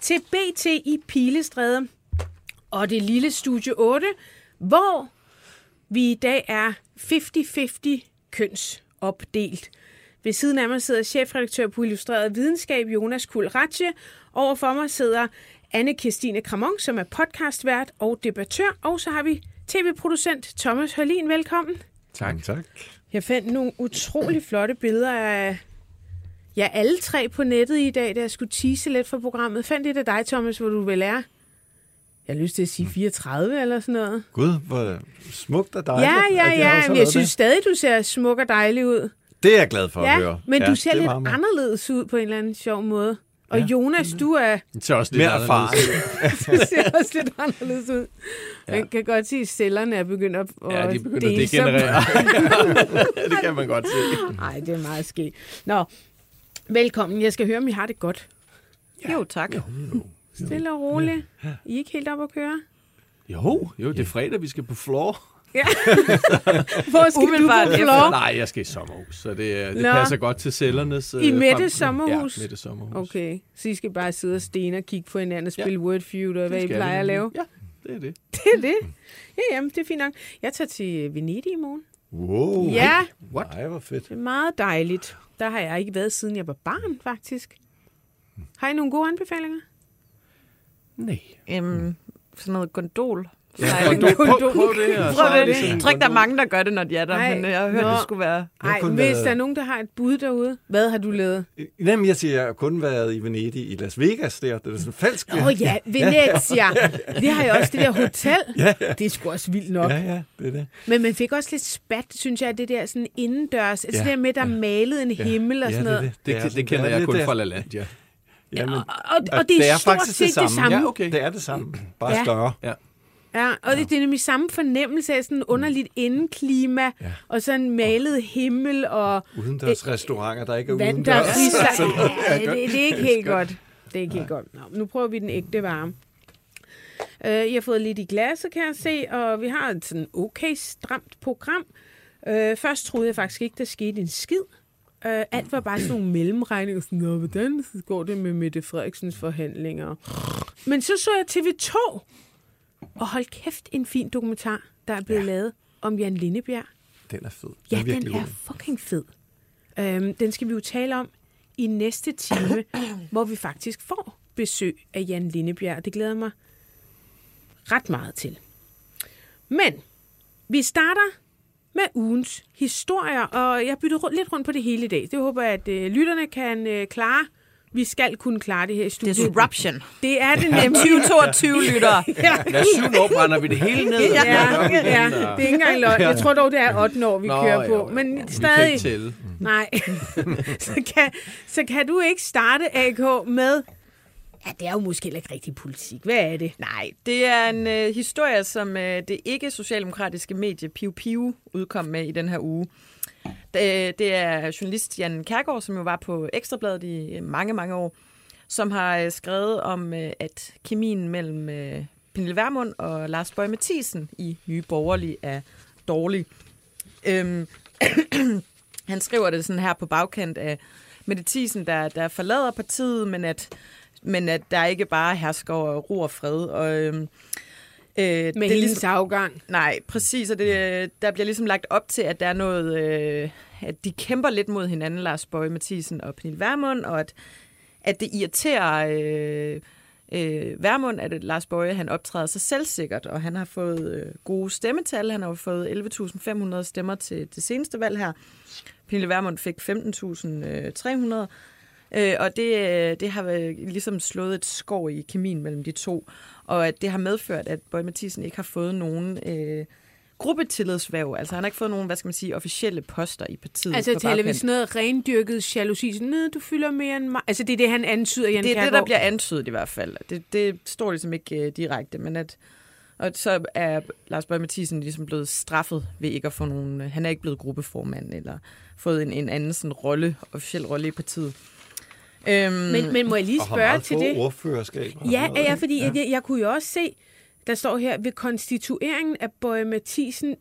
til BT i Pilestræde og det lille Studie 8, hvor vi i dag er 50-50 kønsopdelt. Ved siden af mig sidder chefredaktør på Illustreret Videnskab, Jonas Kulratje. Overfor mig sidder anne Kirstine Kramon, som er podcastvært og debattør. Og så har vi tv-producent Thomas Hørlin. Velkommen. Tak. tak. Jeg fandt nogle utrolig flotte billeder af ja, alle tre på nettet i dag, da jeg skulle tease lidt for programmet. Fandt det af dig, Thomas, hvor du vel er? Jeg har lyst til at sige 34 eller sådan noget. Gud, hvor smukt og dejligt. Ja, ja, ja. har Men jeg synes det. stadig, du ser smuk og dejlig ud. Det er jeg glad for ja, at høre. men ja, du ser er lidt meget, anderledes ud på en eller anden sjov måde. Og Ja. Jonas, du er Det ser også lidt Mere anderledes erfaren. ud. du ser også lidt anderledes ud. Man kan godt sige, at cellerne er begyndt at, Ja, de begynder at degenerere. det kan man godt se. Nej, det er meget skidt. Nå, velkommen. Jeg skal høre, om I har det godt. Jo, tak. Stille og roligt. I er ikke helt op at køre? Jo, jo, det er fredag, vi skal på floor. Hvor skal Umiddelbart du på floor? Nej, jeg skal i sommerhus, så det, er- det Nå. passer godt til cellernes... øh, I Mettes frem- sommerhus? Ja, Mettes sommerhus. Okay, så I skal bare sidde og stene og kigge på hinanden og spille ja. Word Feud og hvad I plejer at lave. Ja, det er det. Det er det. Ja, jamen, det er fint nok. Jeg tager til Venedig i morgen. Wow. Ja, What? Nej, hvor fedt. det er meget dejligt. Der har jeg ikke været, siden jeg var barn, faktisk. Har I nogle gode anbefalinger? Nej. Øhm, sådan noget gondol. Ja, Sejling. prøv, prøv, prøv det her. Prøv det. Jeg tror ikke, der er mange, der gør det, når de er der, Nej. men jeg har hørt, Nå. det skulle være... Nej, hvis været- der er nogen, der har et bud derude. Hvad har du lavet? Jamen, jeg siger, jeg har kun været i Venedig i Las Vegas der. Det er sådan falsk. Åh oh, ja, Venezia. Det har jeg også, det der hotel. Ja, ja. Det er sgu også vildt nok. Ja, ja, det er det. Men man fik også lidt spat, synes jeg, det der sådan indendørs. Altså Ja, det der med, der ja. malede en himmel og ja, sådan det, er noget. det. Det, er det, sådan- det kender er jeg kun fra LaLandia. Jamen, Og, og, og det er, stort set det samme. Ja, okay. Det er det samme. Bare Ja. større. Ja. Ja, og det, det er nemlig samme fornemmelse af sådan underligt indeklima, ja. Ja. og sådan malet himmel og Udendørs restauranter, der ikke er vand, der udendørs. fryser. Ja, det, det er ikke helt godt. Det er ikke helt godt. Nå, nu prøver vi den ægte varme. Uh, I har fået lidt i glasset, kan jeg se, og vi har et sådan okay stramt program. Uh, først troede jeg faktisk ikke, der skete en skid. Uh, alt var bare sådan nogle mellemregninger. Sådan, Nå, hvordan går det med Mette Frederiksens forhandlinger? Men så så jeg TV2, og hold kæft, en fin dokumentar, der er blevet ja. lavet om Jan Lindebjerg. Den er fed. Ja, er den er god. fucking fed. Øhm, den skal vi jo tale om i næste time, hvor vi faktisk får besøg af Jan Lindebjerg. Det glæder mig ret meget til. Men vi starter med ugens historier, og jeg rundt, lidt rundt på det hele i dag. Det håber jeg, at øh, lytterne kan øh, klare. Vi skal kunne klare det her i studiet. Disruption. Det er det nemlig. 2022 lyttere. Hver syvende år brænder vi det hele ned. Ja, Ja, ja, det er ikke engang løgn. Jeg tror dog, det er 8 år, vi Nå, kører jo, på. jo. Men Vi kan stadig... ikke tælle. Nej. så, kan, så kan du ikke starte, AK, med... Ja, det er jo måske heller ikke rigtig politik. Hvad er det? Nej, det er en øh, historie, som øh, det ikke-socialdemokratiske medie Piu Piu udkom med i den her uge. Det, er journalist Jan Kærgaard, som jo var på Ekstrabladet i mange, mange år, som har øh, skrevet om, øh, at kemien mellem øh, Pernille Vermund og Lars Bøge Mathisen i Nye Borgerlige er dårlig. Øhm, han skriver det sådan her på bagkant af Mette Thiesen, der, der forlader partiet, men at, men at der ikke bare hersker ro og fred. Og, øhm, øh, Med det er hendes ligesom, afgang. Nej, præcis, og det, der bliver ligesom lagt op til, at der er noget, øh, at de kæmper lidt mod hinanden, Lars Bøge Mathisen og Pernille Vermund, og at, at det irriterer øh, øh, Vermund, at Lars Bøge han optræder så selvsikkert, og han har fået øh, gode stemmetal. Han har jo fået 11.500 stemmer til det seneste valg her. Pernille Vermund fik 15.300. Øh, og det, øh, det har øh, ligesom slået et skår i kemien mellem de to, og at det har medført, at Bøje Mathisen ikke har fået nogen øh, gruppetillidsvæv. Altså han har ikke fået nogen, hvad skal man sige, officielle poster i partiet. Altså taler vi bagkant. sådan noget rendyrket jalousi, sådan, "Nå, du fylder mere end mig. Altså det er det, han antyder, Jan Det er det, der bliver antydet i hvert fald. Det, det står ligesom ikke uh, direkte, men at og så er Lars Bøge Mathisen ligesom blevet straffet ved ikke at få nogen... øh, Han er ikke blevet gruppeformand eller fået en, en anden sådan rolle, officiel rolle i partiet. Øhm, Men, men må jeg lige Og har spørge meget til få det? ordførerskaber. Ja, ja, fordi ja. Jeg, jeg kunne jo også se, der står her, ved konstitueringen af Bøje Mathisen,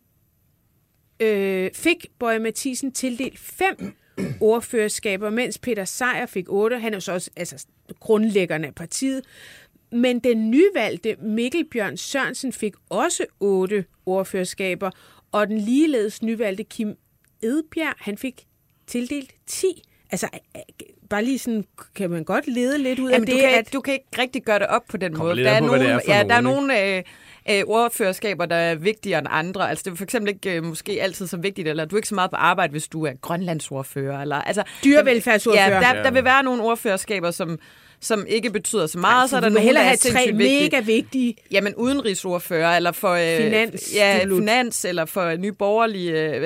øh, fik Bøje Mathisen tildelt fem ordførerskaber, mens Peter Sejer fik otte. Han er jo så også altså, grundlæggeren af partiet. Men den nyvalgte Mikkel Bjørn Sørensen fik også otte ordførerskaber, og den ligeledes nyvalgte Kim Edbjerg, han fik tildelt 10. Altså, øh, bare lige sådan, kan man godt lede lidt ud af det, du, kan, at ikke- du kan ikke rigtig gøre det op på den måde. Der er, på, nogle, det er ja, der er nogen, nogle øh, øh, ordførerskaber, der er vigtigere end andre. Altså, det er for eksempel ikke øh, måske altid så vigtigt, eller du er ikke så meget på arbejde, hvis du er grønlandsordfører. Eller, altså, Dyrevelfærdsordfører. Ja, der, der vil være nogle ordførerskaber, som, som ikke betyder så meget. Ej, så er der hellere der er tre mega vigtige. Jamen udenrigsordfører, eller for øh, Finans, ja, finans, eller for nye borgerlige, øh,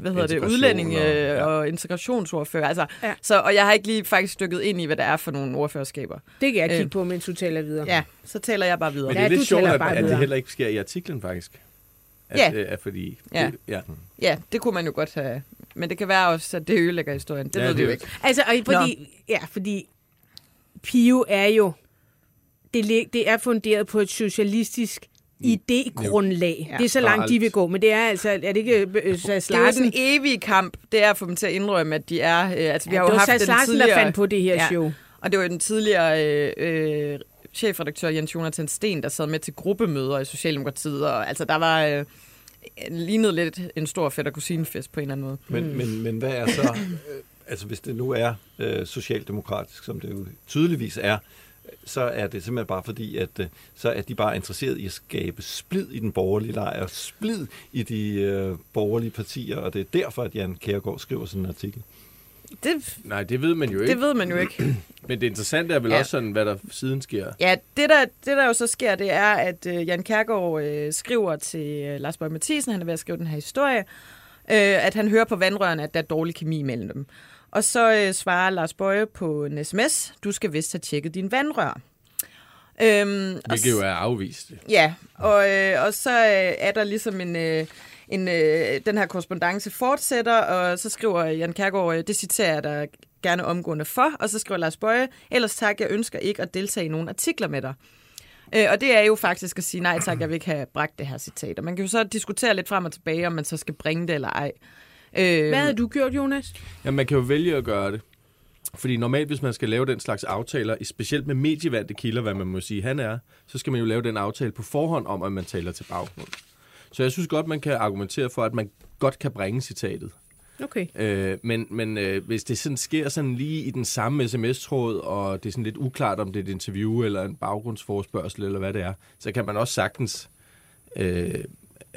hvad hedder det, udlændinge og- ja. og integrationsordfører. Altså, Ja. ja. så, og jeg har ikke lige faktisk stykket ind i, hvad der er for nogle ordførerskaber. Det kan jeg kigge Øh. på, mens du taler videre. Ja, så taler jeg bare videre. Men Ja, det er du lidt sjovt, at, at det heller ikke sker i artiklen, faktisk. At, Ja. øh, at fordi, Ja. Det, ja. Ja, det kunne man jo godt have. Men det kan være også, at det ødelægger historien. Det Ja, ja, ved det vi jo ikke. Altså, og fordi, ja, fordi Pio er jo, det, det er funderet på et socialistisk idégrundlag. Ja. Det er så langt, de vil Alt. gå. Men det er altså, er det ikke øh, Sass Det er jo den evige kamp, det er at få dem til at indrømme, at de er... Øh, altså, vi Ja, har jo haft Sass den Larsen, der tidligere, fandt på det her Ja. show. Og det var jo den tidligere øh, øh, chefredaktør Jens Jonathan Sten, der sad med til gruppemøder i Socialdemokratiet. Og, altså, der var øh, lignede lidt en stor fætter kusinefest på en eller anden måde. Men, men, men hvad er så, øh, altså hvis det nu er øh, socialdemokratisk, som det jo tydeligvis er, så er det simpelthen bare fordi, at øh, så er de bare interesseret i at skabe splid i den borgerlige lejr, splid i de øh, borgerlige partier, og det er derfor, at Jan Kjærgaard skriver sådan en artikel. Det, Nej, det ved man jo ikke. det ved man jo ikke. Men det interessante er vel Ja. også sådan, hvad der siden sker. Ja, det der, det der jo så sker, det er, at øh, Jan Kærgaard øh, skriver til øh, Lars Bøge Mathisen, han er ved at skrive den her historie, øh, at han hører på vandrørene, at der er dårlig kemi mellem dem. Og så øh, svarer Lars Bøge på en sms, du skal vist have tjekket din vandrør. Øhm, Hvilket jo er afvist. Ja, og, øh, og så øh, er der ligesom en... Øh, en, øh, den her korrespondence fortsætter, og så skriver Jan Kærgaard, øh, det citerer jeg dig gerne omgående for, og så skriver Lars Bøje, ellers tak, jeg ønsker ikke at deltage i nogle artikler med dig. Øh, og det er jo faktisk at sige, nej tak, jeg vil ikke have bragt det her citat. Og man kan jo så diskutere lidt frem og tilbage, om man så skal bringe det eller ej. Øh, Hvad havde du gjort, Jonas? Ja, man kan jo vælge at gøre det. Fordi normalt, hvis man skal lave den slags aftaler, specielt med medievandte kilder, hvad man må sige, han er, så skal man jo lave den aftale på forhånd om, at man taler til baggrund. Så jeg synes godt, man kan argumentere for, at man godt kan bringe citatet. Okay. Øh, men men øh, hvis det sådan sker sådan lige i den samme sms-tråd, og det er sådan lidt uklart, om det er et interview eller en baggrundsforspørgsel eller hvad det er, så kan man også sagtens øh,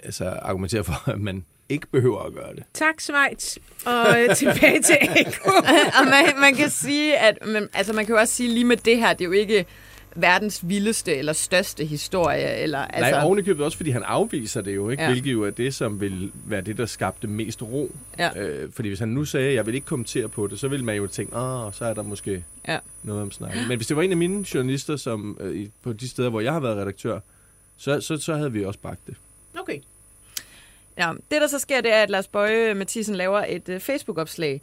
altså argumentere for, at man ikke behøver at gøre det. Tak, Schweiz. Og øh, tilbage til Eko. og man, man kan sige, at man, altså man kan jo også sige lige med det her, det er jo ikke verdens vildeste eller største historie. Eller, Altså, Nej, ovenikøbet også, fordi han afviser det jo, ikke? Ja. Hvilket jo er det, som vil være det, der skabte mest ro. Ja. Øh, fordi hvis han nu sagde, at jeg vil ikke kommentere på det, så ville man jo tænke, åh, så er der måske Ja. noget om snakken. Men hvis det var en af mine journalister, som øh, på de steder, hvor jeg har været redaktør, så, så, så havde vi også bragt det. Okay. Ja, det der så sker, det er, at Lars Bøje Mathisen laver et uh, Facebook-opslag,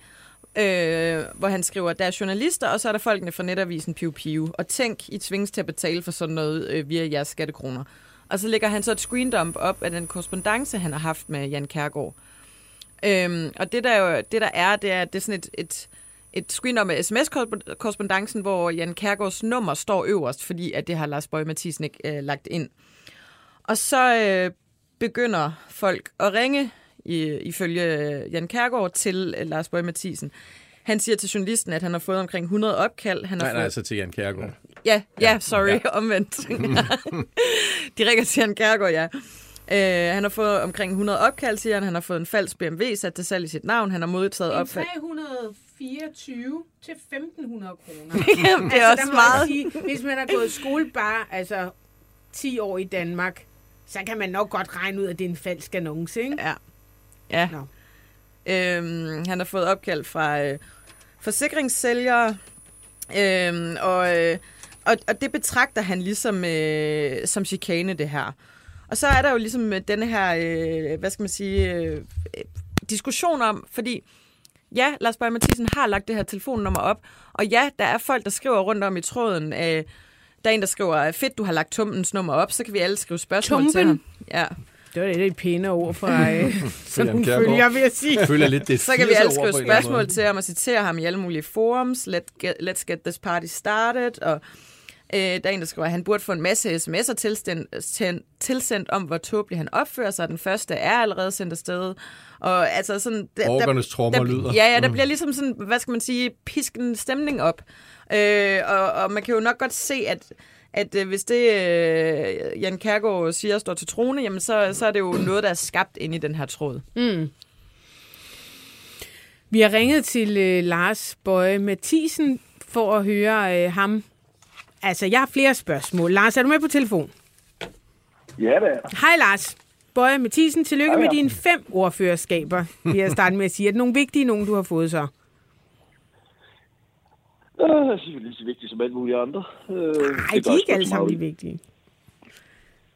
øh, hvor han skriver, der er journalister, og så er der folkene fra netavisen Piu Piu. Og tænk, I tvinges til at betale for sådan noget øh, via jeres skattekroner. Og så lægger han så et screendump op af den korrespondence, han har haft med Jan Kærgaard. Øhm, og det der, jo, det der er, det er, det er sådan et, et, et screendump af sms-korrespondancen, hvor Jan Kærgaards nummer står øverst, fordi at det har Lars Bøje Mathisen ikke øh, lagt ind. Og så øh, begynder folk at ringe, i, ifølge øh, Jan Kærgaard, til øh, Lars Bøge Mathisen. Han siger til journalisten, at han har fået omkring 100 opkald. Han har Nej, fået... nej, altså til Jan Kjærgaard. Ja, ja, sorry, ja. omvendt. De ringer til Jan Kærgaard, ja. Øh, han har fået omkring 100 opkald, siger han. Han har fået en falsk BMW sat til salg i sit navn. Han har modtaget En opkald. 324 til 1500 kroner. Jamen, det er altså, også meget. Sige, hvis man har gået skole bare altså 10 år i Danmark, Så kan man nok godt regne ud, at det er en falsk annonce, ikke? Ja. Ja. Nå. Øhm, han har fået opkald fra øh, forsikringssælgere, øhm, og, øh, og, og det betragter han ligesom øh, som chikane, det her. Og så er der jo ligesom øh, denne her, øh, hvad skal man sige, øh, øh, diskussion om, fordi ja, Lars Bøge Mathisen har lagt det her telefonnummer op, og ja, der er folk, der skriver rundt om i tråden, øh, der er en, der skriver, fedt, du har lagt tumpens nummer op, så kan vi alle skrive spørgsmål til Tumpen? ham. Ja. Det var et af de pænere ord fra øh, nogle Kjærgaard. følger, vil jeg sige. Jeg føler lidt, det Så kan vi 80'er alle skrive spørgsmål til ham og citere ham i alle mulige forums. Let get, let's get this party started. Og øh, der er en, der skriver, at han burde få en masse sms'er tilsendt, tilsendt, om, hvor tåbelig han opfører sig. Den første er allerede sendt afsted. Og altså sådan... Der, Orkernes trommer der, lyder. Ja, ja, der Mm. bliver ligesom sådan, hvad skal man sige, pisken stemning op. Øh, og, og man kan jo nok godt se, at at øh, hvis det, øh, Jan Kærgaard siger, står til trone, jamen så, så er det jo noget, der er skabt inde i den her tråd. Mm. Vi har ringet til øh, Lars Bøje Mathisen for at høre øh, ham. Altså, jeg har flere spørgsmål. Lars, er du med på telefon? Ja, det er. Hej Lars. Bøje Mathisen, tillykke Hej, med dine fem ordførerskaber. Vi har startet med at sige, at nogle vigtige nogen, du har fået så. Øh, det er lige så vigtigt som alle mulige andre. Øh, Nej, det de er ikke så alle sammen lige vigtige.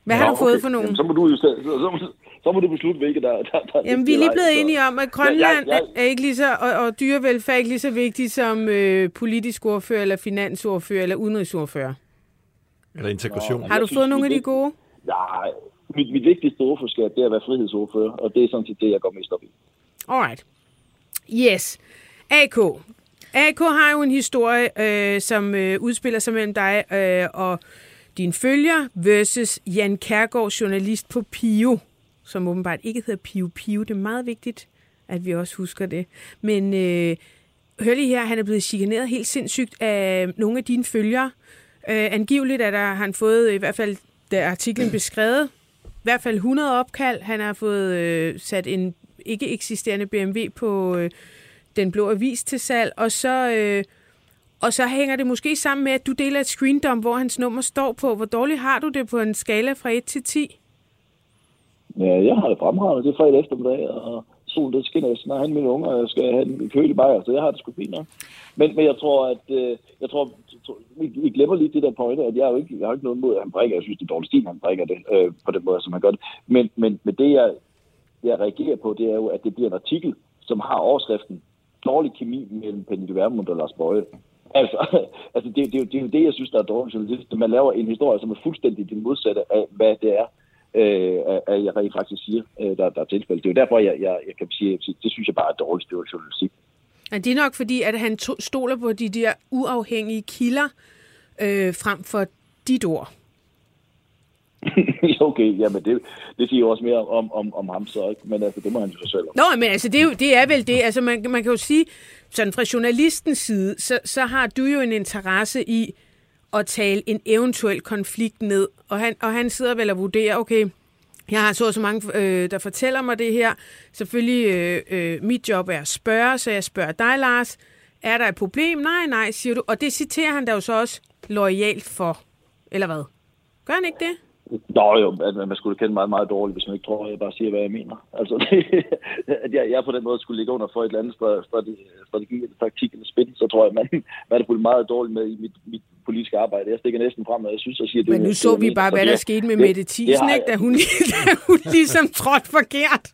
Hvad har Nå, du fået okay. for nogen? Jamen, så må du jo så, så, må, så må du beslutte, hvilke der, der, der Jamen, vi er lige blevet enige om, at Grønland jeg- er ikke lige så, og, og dyrevelfærd er ikke lige så vigtigt som øh, politisk ordfører, eller finansordfører, eller udenrigsordfører. Eller integration. Nå, Har du fået nogle af de gode? Nej, mit, mit vigtigste ordførerskab, det er at være frihedsordfører, og det er sådan set det, jeg går mest op i. Alright. Yes. AK. AK har jo en historie, øh, som øh, udspiller sig mellem dig øh, og din følger versus Jan Kærgaard, journalist på Pio, som åbenbart ikke hedder Piu Piu. Det er meget vigtigt, at vi også husker det. Men øh, hør lige her, han er blevet chikaneret helt sindssygt af nogle af dine følgere. Øh, angiveligt er der, har han fået, øh, i hvert fald da artiklen beskrevet, i hvert fald 100 opkald. Han har fået øh, sat en ikke eksisterende BMW på øh, den blå avis til salg, og så, øh, og så hænger det måske sammen med, at du deler et screendom, hvor hans nummer står på. Hvor dårligt har du det på en skala fra 1 til 10? Ja, jeg har det fremragende. Det er fredag eftermiddag, og solen det skinner. Jeg snart han mine unger, og jeg skal have en kølig bajer, så jeg har det sgu fint nok. Men, men jeg tror, at øh, jeg tror, vi, glemmer lige det der pointe, at jeg har jo ikke, jeg har ikke noget mod, at han brækker. Jeg synes, det er dårlig stil, han brækker det øh, på den måde, som han gør det. Men, men, men det, jeg, jeg reagerer på, det er jo, at det bliver en artikel, som har overskriften dårlig kemi mellem Pernille Vermund og Lars Bøje. Altså, altså det, det, er det er jo det, jeg synes, der er dårligt journalist. Man laver en historie, som er fuldstændig det modsatte af, hvad det er, øh, at- jeg rent faktisk siger, øh, der, der er tilfældet. Det er jo derfor, jeg, jeg, jeg kan sige, at det synes jeg bare er dårligt styrt journalistik. Og det er nok fordi, at han to- stoler på de der uafhængige kilder, øh, frem for dit ord. okay, jamen det, det siger jo også mere om, om, om ham så, ikke? men altså, det må han jo selv om. Nå, men altså, det er, jo, det er vel det. Altså, man, man kan jo sige, sådan fra journalistens side, så, så har du jo en interesse i at tale en eventuel konflikt ned. Og han, og han sidder vel og vurderer, okay, jeg har så og så mange, øh, der fortæller mig det her. Selvfølgelig, øh, øh, mit job er at spørge, så jeg spørger dig, Lars. Er der et problem? Nej, nej, siger du. Og det citerer han da jo så også lojalt for. Eller hvad? Gør han ikke det? Nå jo, at man skulle kende meget, meget dårligt, hvis man ikke tror, at jeg bare siger, hvad jeg mener. Altså, det, at jeg, jeg på den måde skulle ligge under for et eller andet stra- strategi, eller taktik eller spil, så tror jeg, man, man er fuldt meget dårligt med i mit, mit politiske arbejde. Jeg stikker næsten frem, og jeg synes, at siger, det Men nu det, så vi mener. bare, hvad der er- skete med det- Mette Thiesen, ikke? Da hun, da hun ligesom trådte forkert.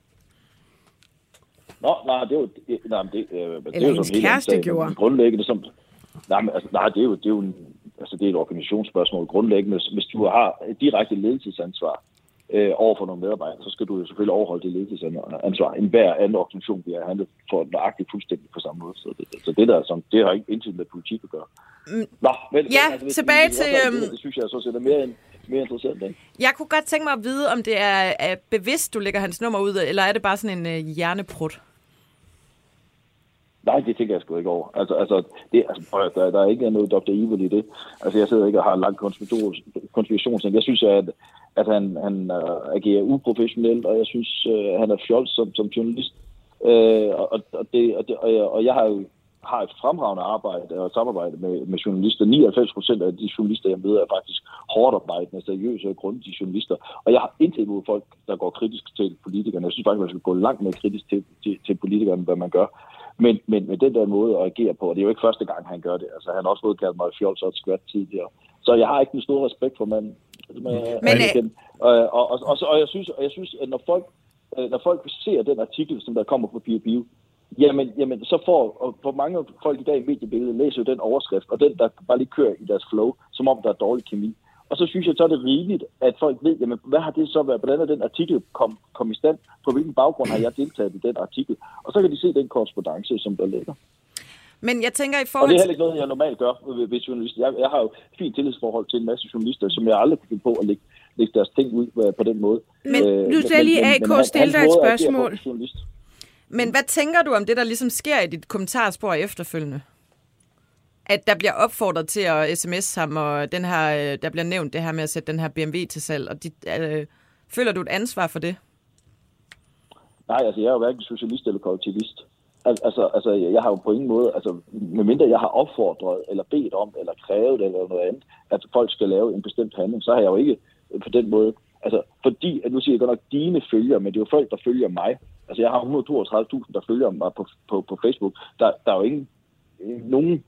Nå, nej, det er jo... Det, nej, det, øh, det er jo hendes kæreste gjorde. Grundlæggende som... Nej, men, altså, nej, det er jo, det er jo en, altså, det er et organisationsspørgsmål. Grundlæggende, hvis, du har et direkte ledelsesansvar øh, over for nogle medarbejdere, så skal du jo selvfølgelig overholde det ledelsesansvar. En hver anden organisation bliver handlet for nøjagtigt fuldstændig på samme måde. Så det, så det der, som, det har ikke intet med politik at gøre. Nå, men, Ja, men, hvis tilbage til, Det, øhm, det, det, synes jeg så er mere, mere interessant, ikke? Jeg kunne godt tænke mig at vide, om det er, er bevidst, du lægger hans nummer ud, eller er det bare sådan en øh, hjerneprut? Nej, det tænker jeg sgu ikke over. Altså, altså, det, altså prøv, der, der er ikke noget Dr. Evil i det. Altså, jeg sidder ikke og har lang konspirations. Jeg synes, at, at han, han uh, agerer uprofessionelt, og jeg synes, uh, han er fjols som, som journalist. Uh, og, og, det, og, det, og, jeg, og jeg har jo har et fremragende arbejde og samarbejde med, med journalister. 99 procent af de journalister, jeg møder, er faktisk hårdt arbejdende, seriøse og grundige journalister. Og jeg har intet imod folk, der går kritisk til politikerne. Jeg synes faktisk, man skal gå langt mere kritisk til, til, til politikerne, hvad man gør. Men, men med den der måde at agere på, og det er jo ikke første gang, han gør det. Altså, han har også fået kaldt mig fjols og skvat tidligere. Så jeg har ikke den store respekt for manden. Men, øh, og, og, og, og, og, jeg synes, og jeg synes, at når folk, øh, når folk ser den artikel, som der kommer på Bio Bio, jamen, jamen så får og for mange folk i dag i mediebilledet læser jo den overskrift, og den, der bare lige kører i deres flow, som om der er dårlig kemi. Og så synes jeg, så er det rimeligt, at folk ved, jamen, hvad har det så været, hvordan er den artikel kom, kom i stand, på hvilken baggrund har jeg deltaget i den artikel, og så kan de se den korrespondence, som der ligger. Men jeg tænker i Og forhold det er heller ikke noget, jeg normalt gør ved, ved journalister. Jeg, jeg har jo fint tillidsforhold til en masse journalister, som jeg aldrig kan finde på at lægge, lægge deres ting ud øh, på den måde. Men Øh, nu skal lige AK stille dig et på spørgsmål. Men hvad tænker du om det, der ligesom sker i dit kommentarspor efterfølgende? At der bliver opfordret til at sms ham, og den her, øh, der bliver nævnt det her med at sætte den her BMW til salg. Og de, øh, føler du et ansvar for det? Nej, altså jeg er jo hverken socialist eller kollektivist. Al- Altså, altså, jeg har jo på ingen måde, altså, medmindre jeg har opfordret, eller bedt om, eller krævet, eller noget andet, at folk skal lave en bestemt handling, så har jeg jo ikke øh, på den måde, altså, fordi, at nu siger jeg godt nok dine følger, men det er jo folk, der følger mig. Altså, jeg har 132.000, der følger mig på, på, på Facebook. Der, der er jo ingen, nogen,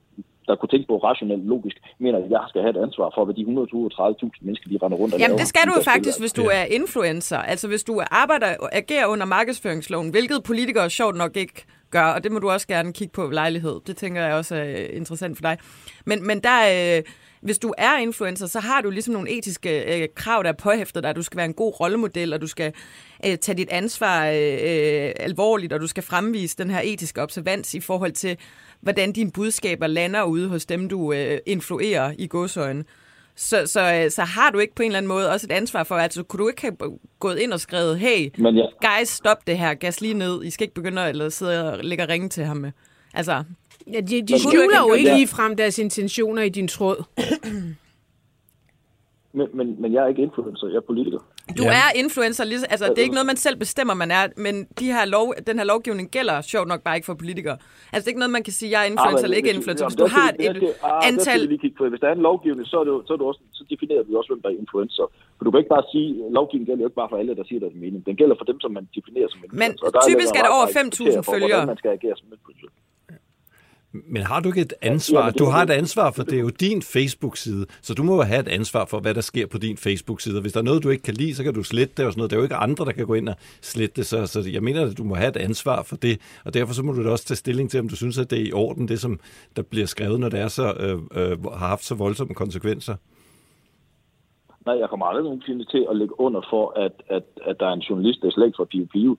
der kunne tænke på rationelt logisk, mener, at jeg skal have et ansvar for, hvad de 132.000 mennesker, de render rundt og Jamen laver. det skal du jo faktisk, hvis du er influencer. Altså hvis du arbejder og agerer under markedsføringsloven, hvilket politikere sjovt nok ikke gør, og det må du også gerne kigge på ved lejlighed. Det tænker jeg også er interessant for dig. Men, men der, øh, hvis du er influencer, så har du ligesom nogle etiske øh, krav, der er påhæftet dig. Du skal være en god rollemodel, og du skal øh, tage dit ansvar øh, øh, alvorligt, og du skal fremvise den her etiske observans i forhold til, hvordan dine budskaber lander ude hos dem, du øh, influerer i godsøjne. Så, så, øh, så har du ikke på en eller anden måde også et ansvar for, altså kunne du ikke have gået ind og skrevet, hey, Men ja, guys, stop det her, gas lige ned, I skal ikke begynde at eller sidde og lægge og ringe til ham med. Altså, Ja, de, de skjuler ikke jo ikke lige frem deres intentioner i din tråd. men, men, men jeg er ikke influencer, jeg er politiker. Du Ja. er influencer, altså det er ikke noget, man selv bestemmer, man er, men de her lov, den her lovgivning gælder sjovt nok bare ikke for politikere. Altså det er ikke noget, man kan sige, jeg er influencer Ah, men eller ikke influencer. Hvis du har et ah, antal... lige kigge på. Hvis der er en lovgivning, så, er det, så, er det også, så definerer vi også, hvem der er influencer. For du kan ikke bare sige, at lovgivningen gælder jo ikke bare for alle, der siger deres mening. Den gælder for dem, som man definerer som influencer. Der typisk er der meget over klare 5.000 kriterier for, følgere. hvordan man skal agere som influencer. Men har du ikke et ansvar? Du har et ansvar, for det er jo din Facebook-side, så du må jo have et ansvar for, hvad der sker på din Facebook-side. Og hvis der er noget, du ikke kan lide, så kan du slette det og sådan noget. Der er jo ikke andre, der kan gå ind og slette det, så, så jeg mener, at du må have et ansvar for det. Og derfor så må du da også tage stilling til, om du synes, at det er i orden, det som der bliver skrevet, når det er så, øh, øh, har haft så voldsomme konsekvenser. Nej, jeg kommer aldrig nogensinde til at lægge under for, at, at, at der er en journalist, der er slet ikke fra Pio Pio,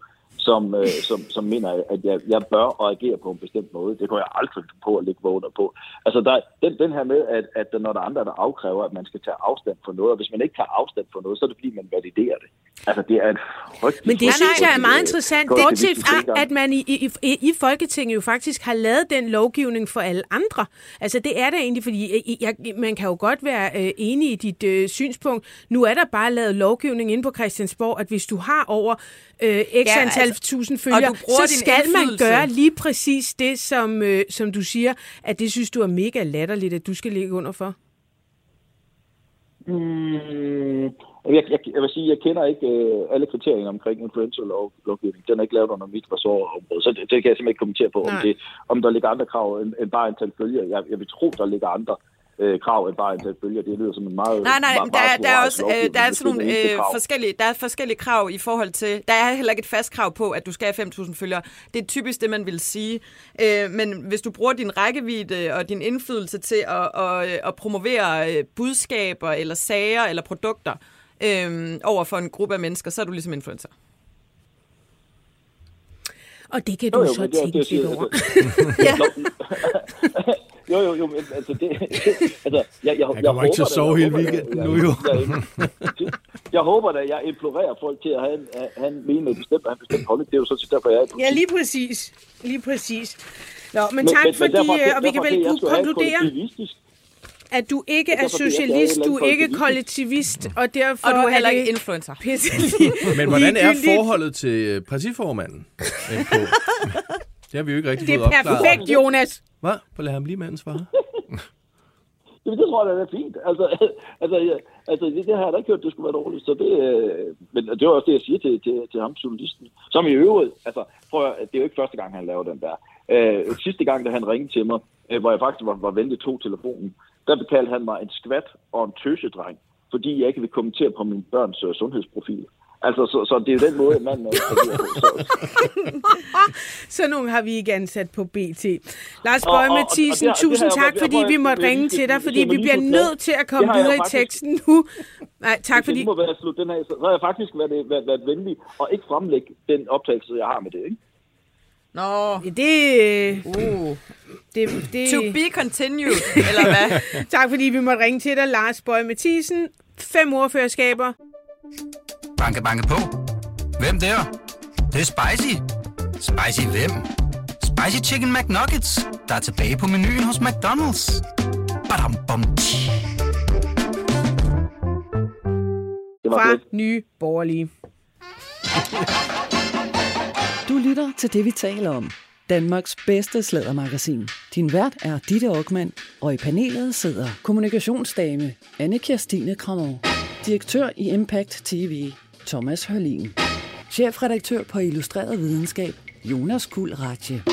som, øh, som, som mener, at jeg, jeg bør agere på en bestemt måde. Det går jeg aldrig på at lægge mig under på. Altså, der, den, den her med, at, at når der er andre, der afkræver, at man skal tage afstand for noget, og hvis man ikke tager afstand for noget, så er det fordi, man validerer det. Altså, det er en frygtelig... Men det frygtelig, synes jeg er meget interessant, bortset fra, at man i, i, i, i Folketinget jo faktisk har lavet den lovgivning for alle andre. Altså det er der egentlig, fordi øh, jeg, man kan jo godt være øh, enig i dit øh, synspunkt. Nu er der bare lavet lovgivning inde på Christiansborg, at hvis du har over øh, x Ja, antal altså, tusind og følgere, du bruger så skal man gøre lige præcis det, som, øh, som du siger, at det synes du er mega latterligt, at du skal ligge under for. Mm, jeg, jeg, jeg vil sige, jeg kender ikke øh, alle kriterierne omkring influencer-lovgivning. Den er ikke lavet under mit ressortområde, så det, det kan jeg simpelthen ikke kommentere på, om, det, om der ligger andre krav end, end bare antal følgere. Jeg, jeg vil tro, der ligger andre øh, krav end bare antal følgere. Det lyder som en meget... Nej, nej, meget, der, er- meget der er også øh, der er sådan nogle øh, forskellige, der er forskellige krav i forhold til, der er heller ikke et fast krav på, at du skal have 5.000 følgere. Det er typisk det, man vil sige. Øh, men hvis du bruger din rækkevidde og din indflydelse til at, at, at promovere øh, budskaber eller sager eller produkter øh, over for en gruppe af mennesker, så er du ligesom influencer. Og det kan du Jo, jo, så tænke det lidt over. Jo, jo, jo, men altså det... altså, jeg, jeg, Han kommer ikke til at håber sove jeg hele håber weekenden jeg- nu, jo. Jeg, jeg håber da, at jeg implorerer folk til at have en, en mening med bestemt, have en bestemt holdning. Det er jo så derfor, jeg er. Ja, lige præcis. Lige præcis. Nå, men Men- tak men- men fordi, derfor- øh, og vi kan vel jeg kunne konkludere, at du ikke er jeg socialist, du er ikke kollektivist, og derfor Og du er heller ikke influencer. pisse Men hvordan er forholdet til øh, partiformanden? Det har vi jo ikke rigtig Det fået er opklaret. perfekt, Jonas. Hvad? For lad ham lige manden svare. Jamen, det tror jeg, det er fint. Altså, altså, ja, altså det, det har jeg da ikke hørt, det skulle være dårligt. Så det, øh, men det er også det, jeg siger til, til, til ham, journalisten. Som i øvrigt, altså, prøv at, det er jo ikke første gang, han laver den der. Øh, sidste gang, da han ringede til mig, øh, hvor jeg faktisk var, var venlig to telefonen, der betalte han mig en skvat og en tøsedreng, fordi jeg ikke vil kommentere på min børns øh, sundhedsprofil. Altså, så, så det er jo den måde, man... Øh, på. så, Så nogle har vi ikke ansat på BT. Lars Og- Bøge og- og Mathisen, det har- det tusind jeg- tak, jeg- fordi jeg- vi måtte jeg- ringe til dig, fordi vi bliver nødt til at komme det videre i teksten nu. Nej, tak fordi... lige må være slut den her, så så har jeg faktisk været, været, været venlig og ikke fremlægge den optagelse, jeg har med det, ikke? Nå, Det, uh. det, det, to be continued, eller hvad? tak fordi vi måtte ringe til dig, Lars Bøge Mathisen. Fem ordførerskaber. Banke, banke på. Hvem der? Det, det er spicy. Spicy hvem? Spicy Chicken McNuggets, der er tilbage på menuen hos McDonald's. Badum, bom, tji. Det var fra. Nye Borgerlige. Du lytter til det, vi taler om. Danmarks bedste slædermagasin. Din vært er Ditte Aukmann, og i panelet sidder kommunikationsdame Anne Kirstine Krammer, direktør i Impact TV Thomas Hørlin, chefredaktør på Illustreret Videnskab Jonas Kuld Ratje.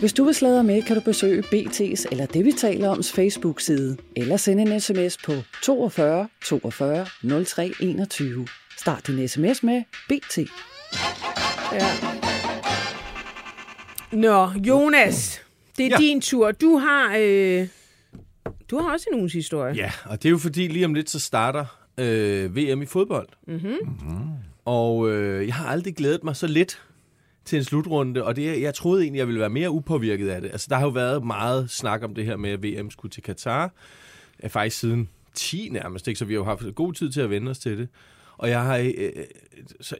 Hvis du vil sladre med, kan du besøge BT's eller det, vi taler oms Facebook-side, eller sende en sms på 42 42 03 21. Start din sms med BT. Nå, Jonas, det er ja. Ja. din tur. Du har, øh, du har også en ugens historie. Ja, og det er jo fordi lige om lidt så starter øh, VM i fodbold. Mm-hmm. Og øh, jeg har aldrig glædet mig så lidt til en slutrunde, og det, jeg troede egentlig, jeg ville være mere upåvirket af det. Altså, der har jo været meget snak om det her med, at VM skulle til Katar. Ja, faktisk siden 10 nærmest, ikke? så vi har jo haft god tid til at vende os til det. Og jeg har... Øh, så,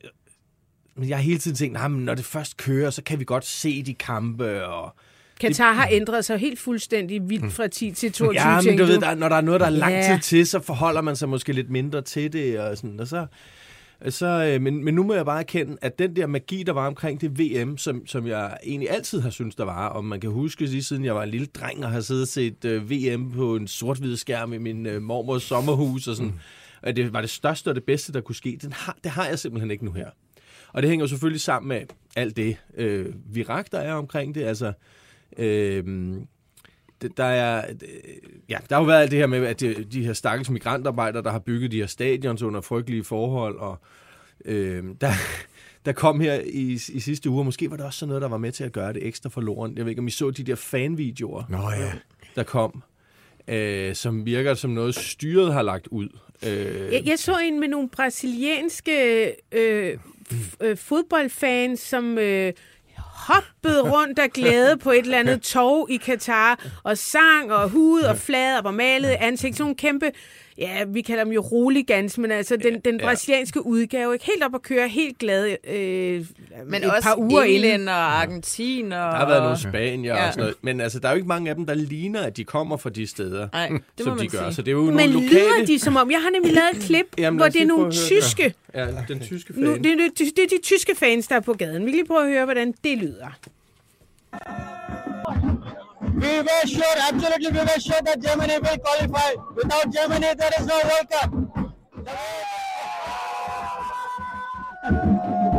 men jeg har hele tiden tænkt, nah, men når det først kører, så kan vi godt se de kampe, og Katar har ændret sig helt fuldstændig vildt fra 10 til 22, Ja, men du ved, der, når der er noget, der er lang Ja. tid til, så forholder man sig måske lidt mindre til det, og sådan, og så... Så, øh, men, men nu må jeg bare erkende, at den der magi, der var omkring det VM, som, som jeg egentlig altid har syntes, der var, og man kan huske lige siden jeg var en lille dreng og har siddet og set øh, VM på en sort-hvid skærm i min øh, mormors sommerhus, og sådan, mm. at det var det største og det bedste, der kunne ske, den har, det har jeg simpelthen ikke nu her. Og det hænger jo selvfølgelig sammen med alt det øh, virak, der er omkring det, altså... Øh, det- der er, øh, ja, der har jo været alt det her med, at de, de her stakkels migrantarbejdere, der har bygget de her stadions under frygtelige forhold, og øh, der, der kom her i, i sidste uge, og måske var det også sådan noget, der var med til at gøre det ekstra forloren. Jeg ved ikke, om I så de der fanvideoer, Nå ja. der kom, øh, som virker som noget, styret har lagt ud. Øh, Jeg, jeg så en med nogle brasilianske øh, f- øh, fodboldfans, som øh, hoppede rundt af glæde på et eller andet tog i Katar, og sang og hud og flad og var malet ansigt. Sådan nogle kæmpe, ja, vi kalder dem jo roligans, men altså den, den Ja. brasilianske udgave, ikke helt op at køre, helt glad øh, Men et også par uger inden. England og Argentin. Og... der har været nogle spanier ja. Og sådan noget. Men altså, der er jo ikke mange af dem, der ligner, at de kommer fra de steder, Nej, det må som man de gør. sige. Så det er jo Men nogle lyder lokale... de som om, jeg har nemlig lavet et klip, Jamen, hvor det er nogle tyske, Ja, den tyske fan. nu, det, er, det, det er de tyske fans, der er på gaden. Vi kan lige prøve at høre, hvordan det lyder. We were sure, absolutely, we were sure that Germany will qualify. Without Germany, there is no World Cup.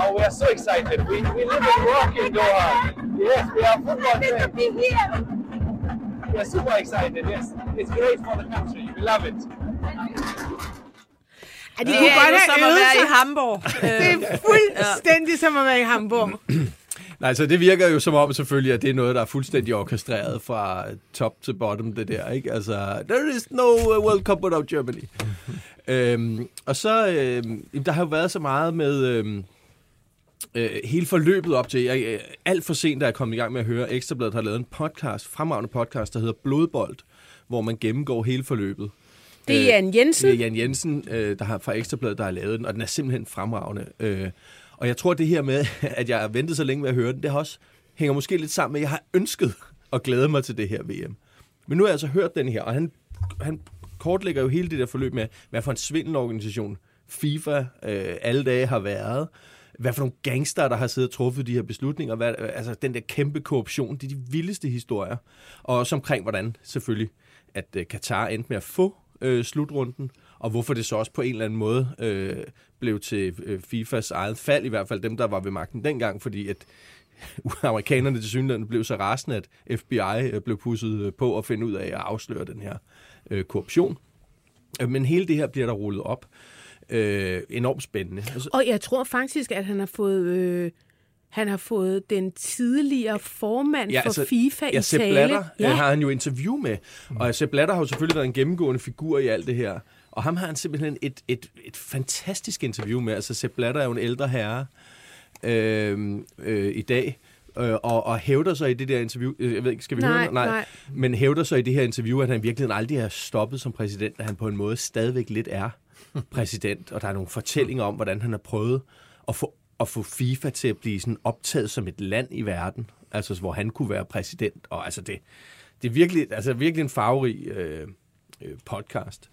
Oh, we are so excited. We, we live and work in Doha. Yes, we are football fans. We are super excited, yes. It's great for the country. We love it. Ja, de Det kunne godt jo have som at øvet være sig. i Hamburg. Det er fuldstændig som at være i Hamburg. Nej, så det virker jo som om selvfølgelig, at det er noget, der er fuldstændig orkestreret fra top til bottom, det der, ikke? Altså, there is no uh, World Cup without Germany. øhm, og så, øhm, der har jo været så meget med øhm, øh, hele forløbet op til. Jeg, øh, alt for sent, da jeg kom i gang med at høre, Ekstrabladet har lavet en podcast, fremragende podcast, der hedder Blodbold, hvor man gennemgår hele forløbet. Det er Jan Jensen. Det er Jan Jensen, øh, der har fra Ekstrabladet, der har lavet den, og den er simpelthen fremragende. Øh, og jeg tror, det her med, at jeg har ventet så længe med at høre den, det har også, hænger måske lidt sammen med, at jeg har ønsket at glæde mig til det her VM. Men nu har jeg altså hørt den her, og han, han kortlægger jo hele det der forløb med, hvad for en svindelorganisation FIFA øh, alle dage har været. hvad for nogle gangster, der har siddet og truffet de her beslutninger. Hvad, altså den der kæmpe korruption, det er de vildeste historier. Og også omkring, hvordan selvfølgelig, at øh, Katar endte med at få øh, slutrunden, og hvorfor det så også på en eller anden måde øh, blev til øh, FIFAs eget fald, i hvert fald dem, der var ved magten dengang, fordi at amerikanerne til synligheden blev så rasende, at FBI øh, blev pusset øh, på at finde ud af at afsløre den her øh, korruption. Men hele det her bliver der rullet op. Øh, enormt spændende. Altså, Og jeg tror faktisk, at han har fået... Øh, han har fået den tidligere formand ja, for altså, FIFA ja, i Sepp tale. Blatter ja. har han jo interview med. Og Sepp Blatter har jo selvfølgelig været en gennemgående figur i alt det her. Og ham har han simpelthen et, et, et fantastisk interview med. Altså Sepp Blatter er jo en ældre herre øh, øh, i dag. Øh, og, og hævder så i det der interview, øh, jeg ved ikke, skal vi Nej, høre det? nej. Men hævder så i det her interview, at han virkelig aldrig er stoppet som præsident, at han på en måde stadigvæk lidt er præsident, og der er nogle fortællinger om, hvordan han har prøvet at få, at få FIFA til at blive sådan optaget som et land i verden, altså hvor han kunne være præsident, og altså det, det er virkelig, altså virkelig en farverig øh, øh, podcast.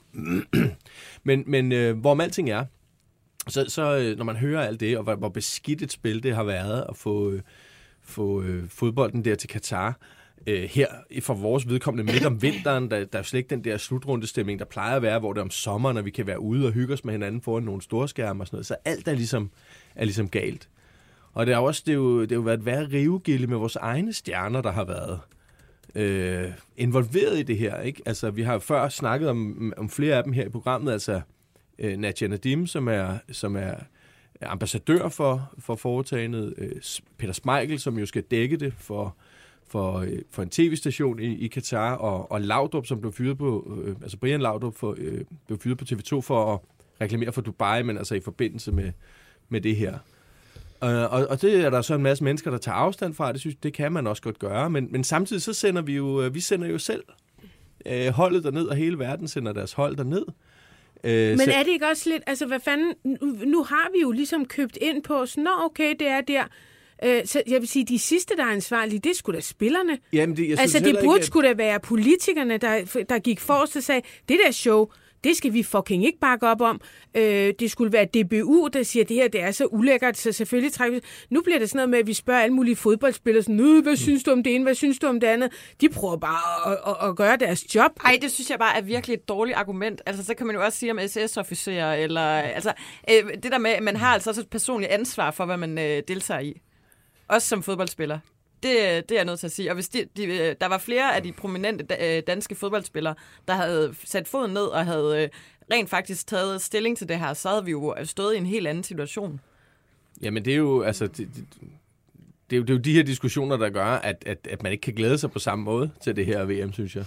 men men øh, hvorom alting er, så, så øh, når man hører alt det, og hvor, hvor beskidt et spil det har været at få, øh, få øh, fodbolden der til Katar, øh, her for vores vedkommende midt om vinteren, der, der er slet ikke den der slutrundestemning, der plejer at være, hvor det er om sommeren, og vi kan være ude og hygge os med hinanden foran nogle store skærme og sådan noget. Så alt er ligesom, er ligesom galt. Og det er også det er jo, det er jo været værre rivegilde med vores egne stjerner, der har været øh, involveret i det her. Ikke? Altså, vi har jo før snakket om, om flere af dem her i programmet, altså øh, Nadia Nadim, som er, som er ambassadør for, for foretagendet, øh, Peter Smeichel, som jo skal dække det for, for, øh, for en tv-station i, i Katar, og, og Laudrup, som blev fyret på, øh, altså Brian Laudrup for, øh, blev fyret på TV2 for at reklamere for Dubai, men altså i forbindelse med, med det her. Uh, og, og det er der så en masse mennesker, der tager afstand fra. Det synes det kan man også godt gøre. Men, men samtidig så sender vi jo, øh, vi sender jo selv uh, holdet derned, og hele verden sender deres hold derned. Uh, Men er det ikke også lidt, altså hvad fanden, nu, nu har vi jo ligesom købt ind på, sådan, nå okay, det er der. Øh, så jeg vil sige, de sidste, der er ansvarlige, det sgu da spillerne. Jamen, det, jeg synes altså det burde ikke, at- sgu da være politikerne, der, der gik forrest og sagde, det der show, det skal vi fucking ikke bakke op om. Øh, det skulle være DBU, der siger, at det her det er så ulækkert, så selvfølgelig trækker vi... Nu bliver det sådan noget med, at vi spørger alle mulige fodboldspillere, sådan, "Øh, hvad synes du om det ene, hvad synes du om det andet? De prøver bare at, at, at gøre deres job. Ej, det synes jeg bare er virkelig et dårligt argument. Altså, så kan man jo også sige om SS-officerer, eller... Altså, øh, det der med, at man har altså også et personligt ansvar for, hvad man øh, deltager i. Også som fodboldspiller. Det, det er jeg nødt til at sige. Og hvis de, de, øh, der var flere af de prominente øh, danske fodboldspillere, der havde sat foden ned og havde øh, rent faktisk taget stilling til det her, så havde vi jo stået i en helt anden situation. Jamen, det er jo, altså, det, det, det, er jo, det er jo de her diskussioner, der gør, at, at, at man ikke kan glæde sig på samme måde til det her VM, synes jeg.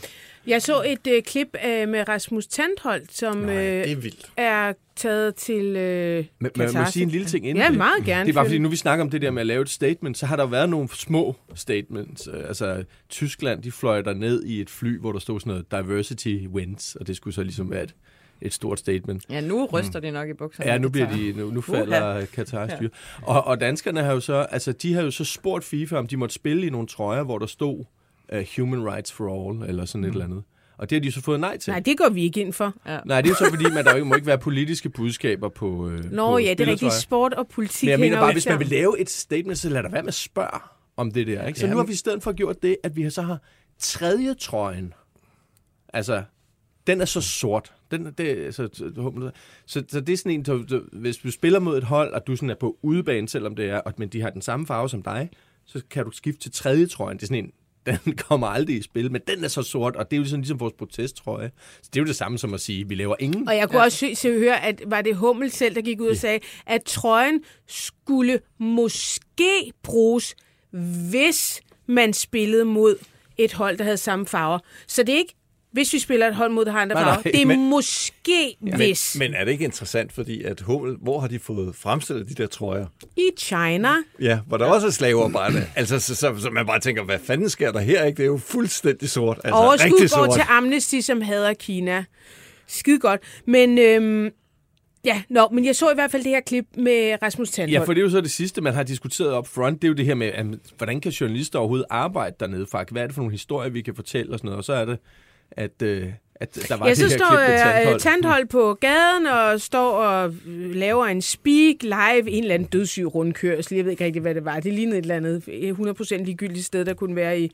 Jeg så et øh, klip øh, med Rasmus Tandholt, som Nej, øh, det er vildt. er taget til øh, Men man må sige en lille ting inden Ja, det. meget gerne. Det er bare fordi, nu vi snakker om det der med at lave et statement, så har der været nogle små statements. Øh, Altså, Tyskland, de fløj der ned i et fly, hvor der stod sådan noget diversity wins, og det skulle så ligesom være et, et stort statement. Ja, nu ryster det nok i bukserne. Ja, nu bliver de, nu, nu falder Katar styr. Og, og danskerne har jo så, altså de har jo så spurgt FIFA, om de måtte spille i nogle trøjer, hvor der stod uh, Human Rights for All, eller sådan mm. et eller andet. Og det har de så fået nej til. Nej, det går vi ikke ind for. Nej, det er så fordi, man der jo ikke, må ikke være politiske budskaber på øh, Nå på ja, det er rigtigt. Sport og politik Men jeg mener bare, hvis man vil lave et statement, så lad der være med at spørge om det der. Ikke? Så Ja, nu har vi i stedet for gjort det, at vi så har tredje trøjen. Altså, den er så sort. Den, det, så, så, så, så det er sådan en, du, hvis du spiller mod et hold, og du sådan er på udebane, selvom det er, og, men de har den samme farve som dig, så kan du skifte til tredje trøjen. Det er sådan en, den kommer aldrig i spil, men den er så sort, og det er jo sådan ligesom vores protesttrøje. Så det er jo det samme som at sige, vi laver ingen. Og jeg kunne ja. også se, se, høre, at var det Hummel selv, der gik ud og sagde, at trøjen skulle måske bruges, hvis man spillede mod et hold, der havde samme farver. Så det er ikke, hvis vi spiller et hold mod, der har andre Nej, Det er men- måske, Men, hvis. men er det ikke interessant, fordi at Hummel, hvor har de fået fremstillet de der trøjer? I China. Ja, hvor der også er slavearbejde. altså, så, så, så, man bare tænker, hvad fanden sker der her? Ikke? Det er jo fuldstændig sort. Altså, Overskud går sort. til Amnesty, som hader Kina. Skide godt. Men øhm, ja, nå, men jeg så i hvert fald det her klip med Rasmus Tandholt. Ja, for det er jo så det sidste, man har diskuteret op front. Det er jo det her med, at, hvordan kan journalister overhovedet arbejde dernede? Faktisk? Hvad er det for nogle historier, vi kan fortælle og sådan noget? Og så er det, at, øh, at der var Ja, det så her står klip med øh, tandhold. Tandhold på gaden og står og øh, laver en speak live, en eller anden dødssyg rundkørsel. Jeg ved ikke rigtig, hvad det var. Det lignede et eller andet 100% ligegyldigt sted, der kunne være i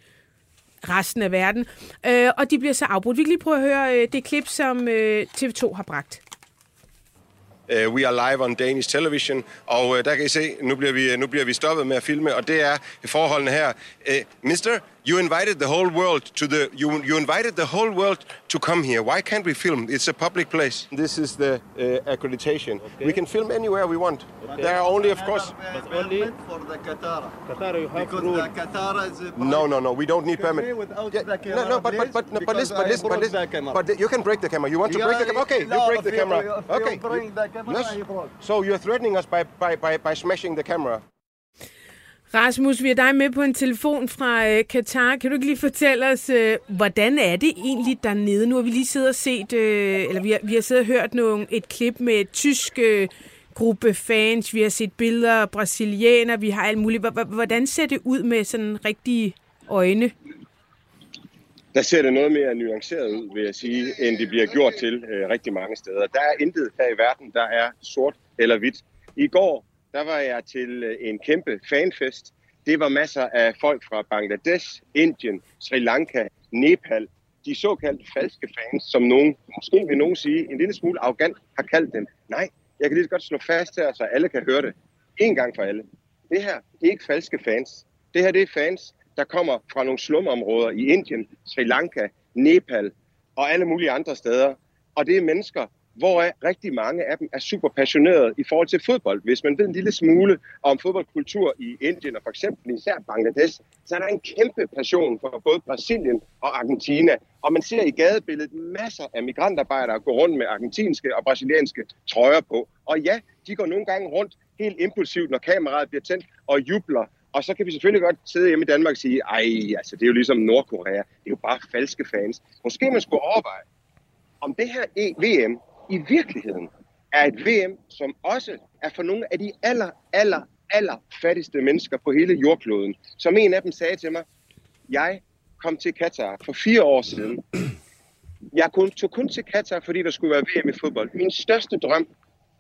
resten af verden. Øh, og de bliver så afbrudt. Vi kan lige prøve at høre øh, det klip, som øh, TV2 har bragt. Uh, we are live on Danish television, og uh, der kan I se, nu bliver, vi, nu bliver vi stoppet med at filme, og det er forholdene her. Uh, mister, you invited the whole world to the, you, you invited the whole world to come here. Why can't we film? It's a public place. This is the uh, accreditation. We can film anywhere we want. There are only, of course, only for the Qatar. Qatar, you have Because rule. the Qatar is a no, no, no, we don't need permit. Yeah, no, no, but, but, but, no, but listen, but listen, but listen, the camera. but you can break the camera. You want to break the camera? Okay, you break the camera. Okay. You the camera, Yes. So you're threatening us by, by, by, by smashing the camera. Rasmus, vi er dig med på en telefon fra øh, Katar. Kan du ikke lige fortælle os, øh, hvordan er det egentlig dernede? Nu har vi lige siddet og set, øh, eller vi har, vi har siddet og hørt nogle, et klip med et tysk øh, gruppe fans. Vi har set billeder af brasilianer. Vi har alt muligt. Hvordan ser det ud med sådan rigtige øjne? der ser det noget mere nuanceret ud, vil jeg sige, end det bliver gjort til øh, rigtig mange steder. Der er intet her i verden, der er sort eller hvidt. I går, der var jeg til øh, en kæmpe fanfest. Det var masser af folk fra Bangladesh, Indien, Sri Lanka, Nepal. De såkaldte falske fans, som nogen, måske vil nogen sige, en lille smule arrogant har kaldt dem. Nej, jeg kan lige så godt slå fast her, så alle kan høre det. En gang for alle. Det her, det er ikke falske fans. Det her, det er fans, der kommer fra nogle slumområder i Indien, Sri Lanka, Nepal og alle mulige andre steder. Og det er mennesker, hvoraf rigtig mange af dem er super passionerede i forhold til fodbold. Hvis man ved en lille smule om fodboldkultur i Indien og for eksempel især Bangladesh, så er der en kæmpe passion for både Brasilien og Argentina. Og man ser i gadebilledet masser af migrantarbejdere gå rundt med argentinske og brasilianske trøjer på. Og ja, de går nogle gange rundt helt impulsivt, når kameraet bliver tændt og jubler og så kan vi selvfølgelig godt sidde hjemme i Danmark og sige, ej, altså det er jo ligesom Nordkorea. Det er jo bare falske fans. Måske man skulle overveje, om det her E- VM i virkeligheden er et VM, som også er for nogle af de aller, aller, aller fattigste mennesker på hele jordkloden. Som en af dem sagde til mig, jeg kom til Katar for fire år siden. Jeg kun, tog kun til Katar, fordi der skulle være VM i fodbold. Min største drøm,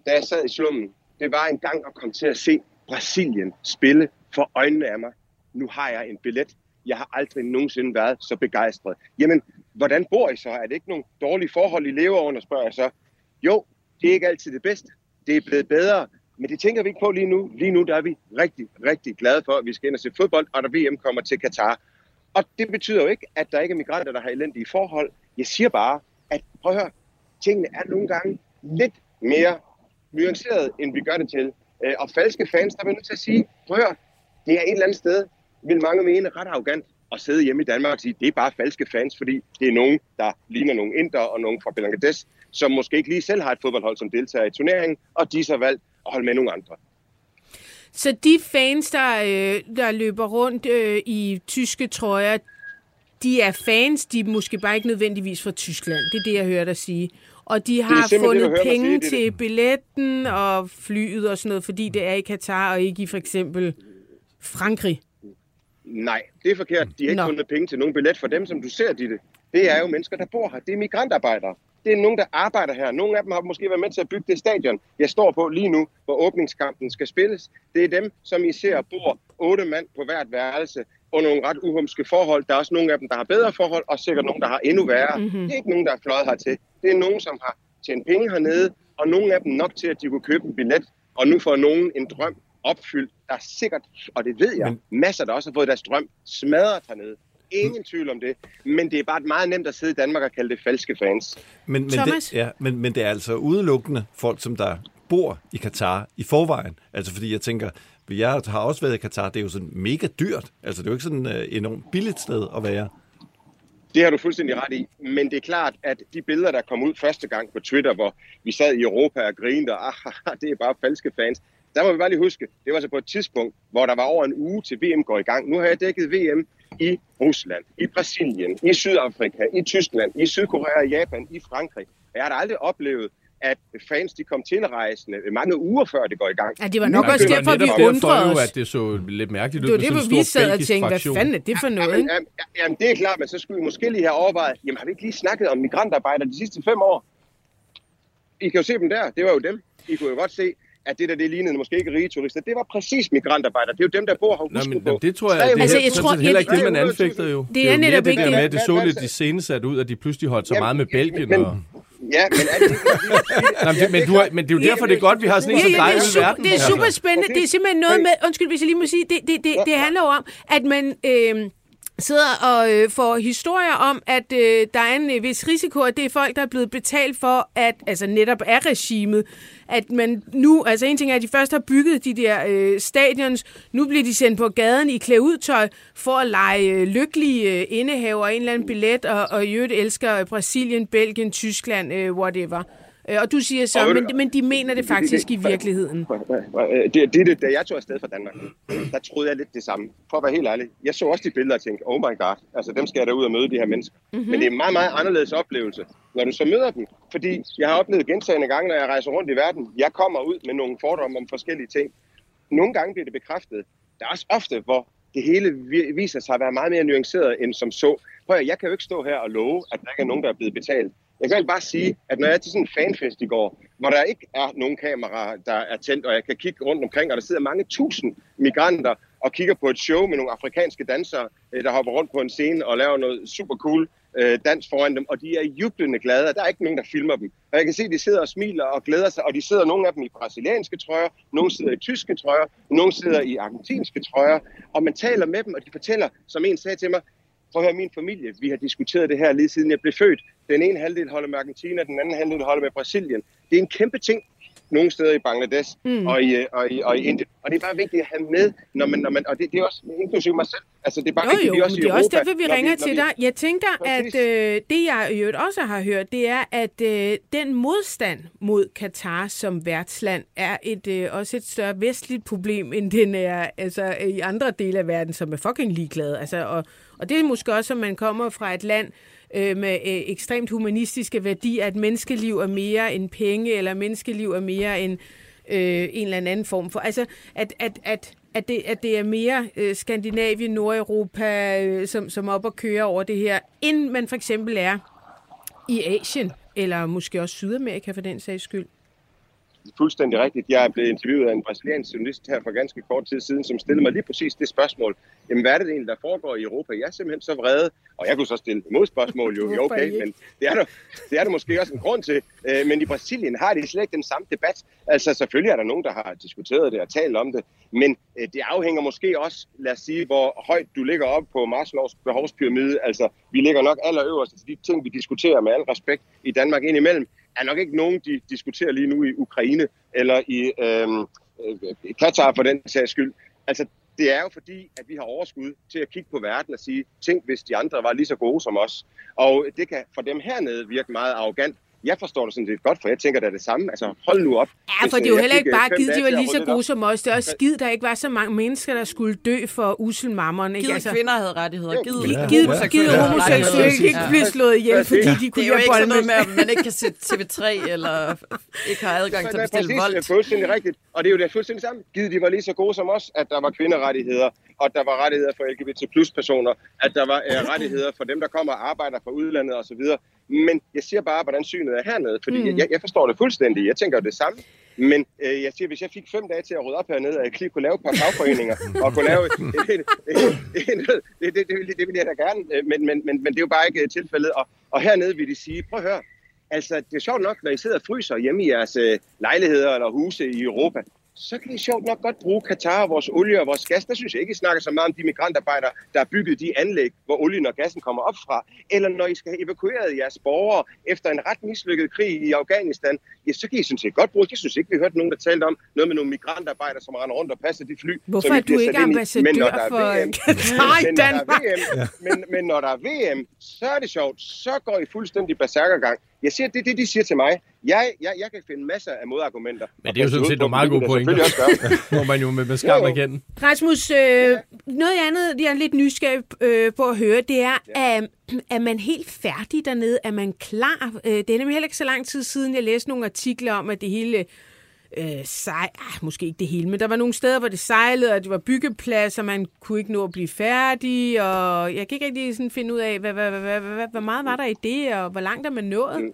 da jeg sad i slummen, det var engang at komme til at se Brasilien spille for øjnene af mig. Nu har jeg en billet. Jeg har aldrig nogensinde været så begejstret. Jamen, hvordan bor I så? Er det ikke nogle dårlige forhold, I lever under, spørger jeg så. Jo, det er ikke altid det bedste. Det er blevet bedre, men det tænker vi ikke på lige nu. Lige nu der er vi rigtig, rigtig glade for, at vi skal ind og se fodbold, og der VM kommer til Katar. Og det betyder jo ikke, at der ikke er migranter, der har elendige forhold. Jeg siger bare, at prøv at høre, tingene er nogle gange lidt mere nuanceret, end vi gør det til. Øh, og falske fans, der er nødt til at sige, prøv at høre, det er et eller andet sted, vil mange mene ret arrogant at sidde hjemme i Danmark og sige, det er bare falske fans, fordi det er nogen, der ligner nogle inder og nogen fra Bangladesh, som måske ikke lige selv har et fodboldhold, som deltager i turneringen, og de så valgt at holde med nogle andre. Så de fans, der, øh, der løber rundt øh, i tyske trøjer, de er fans, de er måske bare ikke nødvendigvis fra Tyskland. Det er det, jeg hører dig sige. Og de har det, fundet mig penge sige, det til billetten og flyet og sådan noget, fordi det er i Katar og ikke i for eksempel Frankrig. Nej, det er forkert. De har ikke Nå. fundet penge til nogen billet for dem, som du ser, Ditte. Det er jo mennesker, der bor her. Det er migrantarbejdere. Det er nogen, der arbejder her. Nogle af dem har måske været med til at bygge det stadion, jeg står på lige nu, hvor åbningskampen skal spilles. Det er dem, som I ser bor otte mand på hvert værelse under nogle ret uhumske forhold. Der er også nogle af dem, der har bedre forhold, og sikkert nogen, der har endnu værre. Mm-hmm. Det er ikke nogen, der er fløjet hertil. Det er nogen, som har tjent penge hernede, og nogle af dem nok til, at de kunne købe en billet. Og nu får nogen en drøm opfyldt. Der er sikkert, og det ved jeg, Men... masser, der også har fået deres drøm smadret hernede. Ingen tvivl om det. Men det er bare meget nemt at sidde i Danmark og kalde det falske fans. Men, men, Thomas? det, ja, men, men det er altså udelukkende folk, som der bor i Katar i forvejen. Altså fordi jeg tænker, jeg har også været i Katar, det er jo sådan mega dyrt. Altså det er jo ikke sådan et uh, enormt billigt sted at være. Det har du fuldstændig ret i. Men det er klart, at de billeder, der kom ud første gang på Twitter, hvor vi sad i Europa og grinede, og ah, det er bare falske fans. Der må vi bare lige huske, det var så på et tidspunkt, hvor der var over en uge til VM går i gang. Nu har jeg dækket VM i Rusland, i Brasilien, i Sydafrika, i Tyskland, i Sydkorea, i Japan, i Frankrig. Og jeg har da aldrig oplevet at fans de kom tilrejsende mange uger før det går i gang. Ja, det var nok Nej, også derfor, vi undrede os. at det så lidt mærkeligt ud Det var det, sådan hvor vi sad og tænkte, hvad fraktion. fanden er det for noget, Jamen, ikke? jamen, jamen, det er klart, men så skulle vi måske lige have overvejet, jamen har vi ikke lige snakket om migrantarbejdere de sidste fem år? I kan jo se dem der, det var jo dem. I kunne jo godt se, at det der, det lignede måske ikke rige turister. Det var præcis migrantarbejdere. Det er jo dem, der bor her. Husk men, det tror jeg, det er Altså, jeg tror- heller ikke det, man anfægter jo. Det er jo netop det ikke der det. med, at det så lidt de scenesat ud, at de pludselig holdt så Jamen, meget med Belgien. men- og... Ja, men er det. Nå, men, det, men, du har, men det er jo derfor, det er godt, vi har sådan en Ja, som dig det er, i super, verden. det er Altså. super spændende. Det er simpelthen noget med, undskyld hvis jeg lige må sige, det, det, det, det handler jo om, at man øh, sidder og øh, får historier om, at øh, der er en øh, vis risiko, at det er folk, der er blevet betalt for, at altså netop er regimet, at man nu, altså en ting er, at de først har bygget de der øh, stadions, nu bliver de sendt på gaden i klæudtøj for at lege øh, lykkelige øh, indehaver en eller anden billet, og, og i øvrigt elsker Brasilien, Belgien, Tyskland, øh, whatever. Øh, Og du siger så, Og men, men de mener det faktisk i virkeligheden. Det, det, det, da jeg tog afsted fra Danmark, der troede jeg lidt det samme. For at være helt ærlig. Jeg så også de billeder og tænkte, oh my god, altså dem skal jeg da ud og møde, de her mennesker. Mm-hmm. Men det er en meget, meget anderledes oplevelse, når du så møder dem. Fordi jeg har oplevet gentagende gange, når jeg rejser rundt i verden, jeg kommer ud med nogle fordomme om forskellige ting. Nogle gange bliver det bekræftet. Der er også ofte, hvor det hele vi- viser sig at være meget mere nuanceret end som så. Prøv at, jeg kan jo ikke stå her og love, at der ikke er nogen, der er blevet betalt. Jeg kan vel bare sige, at når jeg er til sådan en fanfest i går, hvor der ikke er nogen kameraer, der er tændt, og jeg kan kigge rundt omkring, og der sidder mange tusind migranter og kigger på et show med nogle afrikanske dansere, øh, der hopper rundt på en scene og laver noget super cool øh, dans foran dem, og de er jublende glade, og der er ikke nogen, der filmer dem. Og jeg kan se, at de sidder og smiler og glæder sig, og de sidder nogle af dem i brasilianske trøjer, nogle sidder i tyske trøjer, nogle sidder i argentinske trøjer, og man taler med dem, og de fortæller, som en sagde til mig, prøv at høre, min familie, vi har diskuteret det her lige siden jeg blev født. Den ene halvdel holder med Argentina, den anden halvdel holder med Brasilien. Det er en kæmpe ting nogle steder i Bangladesh mm. og, i, øh, og, i, og i Indien. Og det er bare vigtigt at have med, når man, når man, og det, det er også inklusive mig selv. Altså, det er bare Jo, jo, vi men også i det er også derfor, vi ringer når til dig. Jeg tænker, Præcis. at øh, det, jeg i øvrigt også har hørt, det er, at øh, den modstand mod Katar som værtsland er et øh, også et større vestligt problem, end den er altså, i andre dele af verden, som er fucking ligeglade. Altså, og, og det er måske også, at man kommer fra et land øh, med øh, ekstremt humanistiske værdier, at menneskeliv er mere end penge, eller menneskeliv er mere end øh, en eller anden form for... Altså, at, at, at, at, det, at det er mere øh, Skandinavien, Nordeuropa, øh, som, som op og kører over det her, end man for eksempel er i Asien, eller måske også Sydamerika for den sags skyld fuldstændig rigtigt. Jeg er blevet interviewet af en brasiliansk journalist her for ganske kort tid siden, som stillede mig lige præcis det spørgsmål. Jamen, hvad er det egentlig, der foregår i Europa? Jeg er simpelthen så vrede, og jeg kunne så stille et modspørgsmål jo, okay, men det er, der, det er der måske også en grund til. Øh, Men i Brasilien har de slet ikke den samme debat. Altså, selvfølgelig er der nogen, der har diskuteret det og talt om det, men øh, det afhænger måske også, lad os sige, hvor højt du ligger op på Maslows behovspyramide. Altså, vi ligger nok allerøverst til de ting, vi diskuterer med al respekt i Danmark indimellem, er nok ikke nogen, de diskuterer lige nu i Ukraine eller i øhm, øh, Katar for den sags skyld. Altså, det er jo fordi, at vi har overskud til at kigge på verden og sige, tænk hvis de andre var lige så gode som os. Og det kan for dem hernede virke meget arrogant. Jeg forstår det sådan set godt, for jeg tænker, det er det samme. Altså, hold nu op. Ja, for øh, det er jo jeg heller ikke øh, bare givet, de var lige så det gode som os. Det er også skidt, der ikke var så mange mennesker, der skulle dø for uselmammeren. Ikke? Givet Altså, kvinder havde rettigheder. Givet, givet, Ja. givet, homoseksuelle ikke blive slået ihjel, fordi de Det kunne er jo have ikke sådan noget med, at man ikke kan se TV3 eller ikke har adgang til at bestille præcis, vold. det er fuldstændig rigtigt. Og det er jo det fuldstændig samme. Givet de var lige så gode som os, at der var kvinderettigheder, og at der var rettigheder for LGBT plus personer, at der var øh, rettigheder for dem, der kommer og arbejder fra udlandet osv. Men jeg siger bare, hvordan synet er hernede, fordi mm. jeg, jeg forstår det fuldstændig. Jeg tænker jo det samme. Men øh, jeg siger, hvis jeg fik fem dage til at rydde op hernede, og jeg lige kunne lave et par fagforeninger, og kunne lave... et- et- et- det, det, det, vil, det vil jeg da gerne, øh, men, men, men, men det er jo bare ikke øh, tilfældet. Og, og hernede vil de sige, prøv at høre, Altså, det er sjovt nok, når I sidder og fryser hjemme i jeres øh, lejligheder eller huse i Europa, så kan I sjovt nok godt bruge Katar og vores olie og vores gas. Der synes jeg ikke, I snakker så meget om de migrantarbejdere, der har bygget de anlæg, hvor olien og gassen kommer op fra. Eller når I skal have evakueret jeres borgere efter en ret mislykket krig i Afghanistan, ja, så kan I sådan set godt bruge. Jeg synes ikke, vi hørte nogen, der talte om noget med nogle migrantarbejdere, som render rundt og passer de fly. Hvorfor er du ikke ambassadør Men når der er for VM, Katar i men Danmark? VM, men, men når der er VM, så er det sjovt. Så går I fuldstændig berserkergang. Jeg siger, det er det, de siger til mig. Jeg, jeg, jeg kan finde masser af modargumenter. Men det er jo sådan set nogle meget gode pointer. Må man jo med, med skam erkende. Rasmus, øh, noget andet, jeg er lidt nysgerrig øh, på at høre, det er, ja. at, er man helt færdig dernede? Er man klar? Øh, det er nemlig heller ikke så lang tid siden, jeg læste nogle artikler om, at det hele øh, sej, ah, måske ikke det hele, men der var nogle steder, hvor det sejlede, og det var byggepladser, man kunne ikke nå at blive færdig, og jeg kan ikke rigtig sådan finde ud af, hvad, hvad, hvad, hvad, hvad, hvor meget var der i det, og hvor langt er man nået? Mm.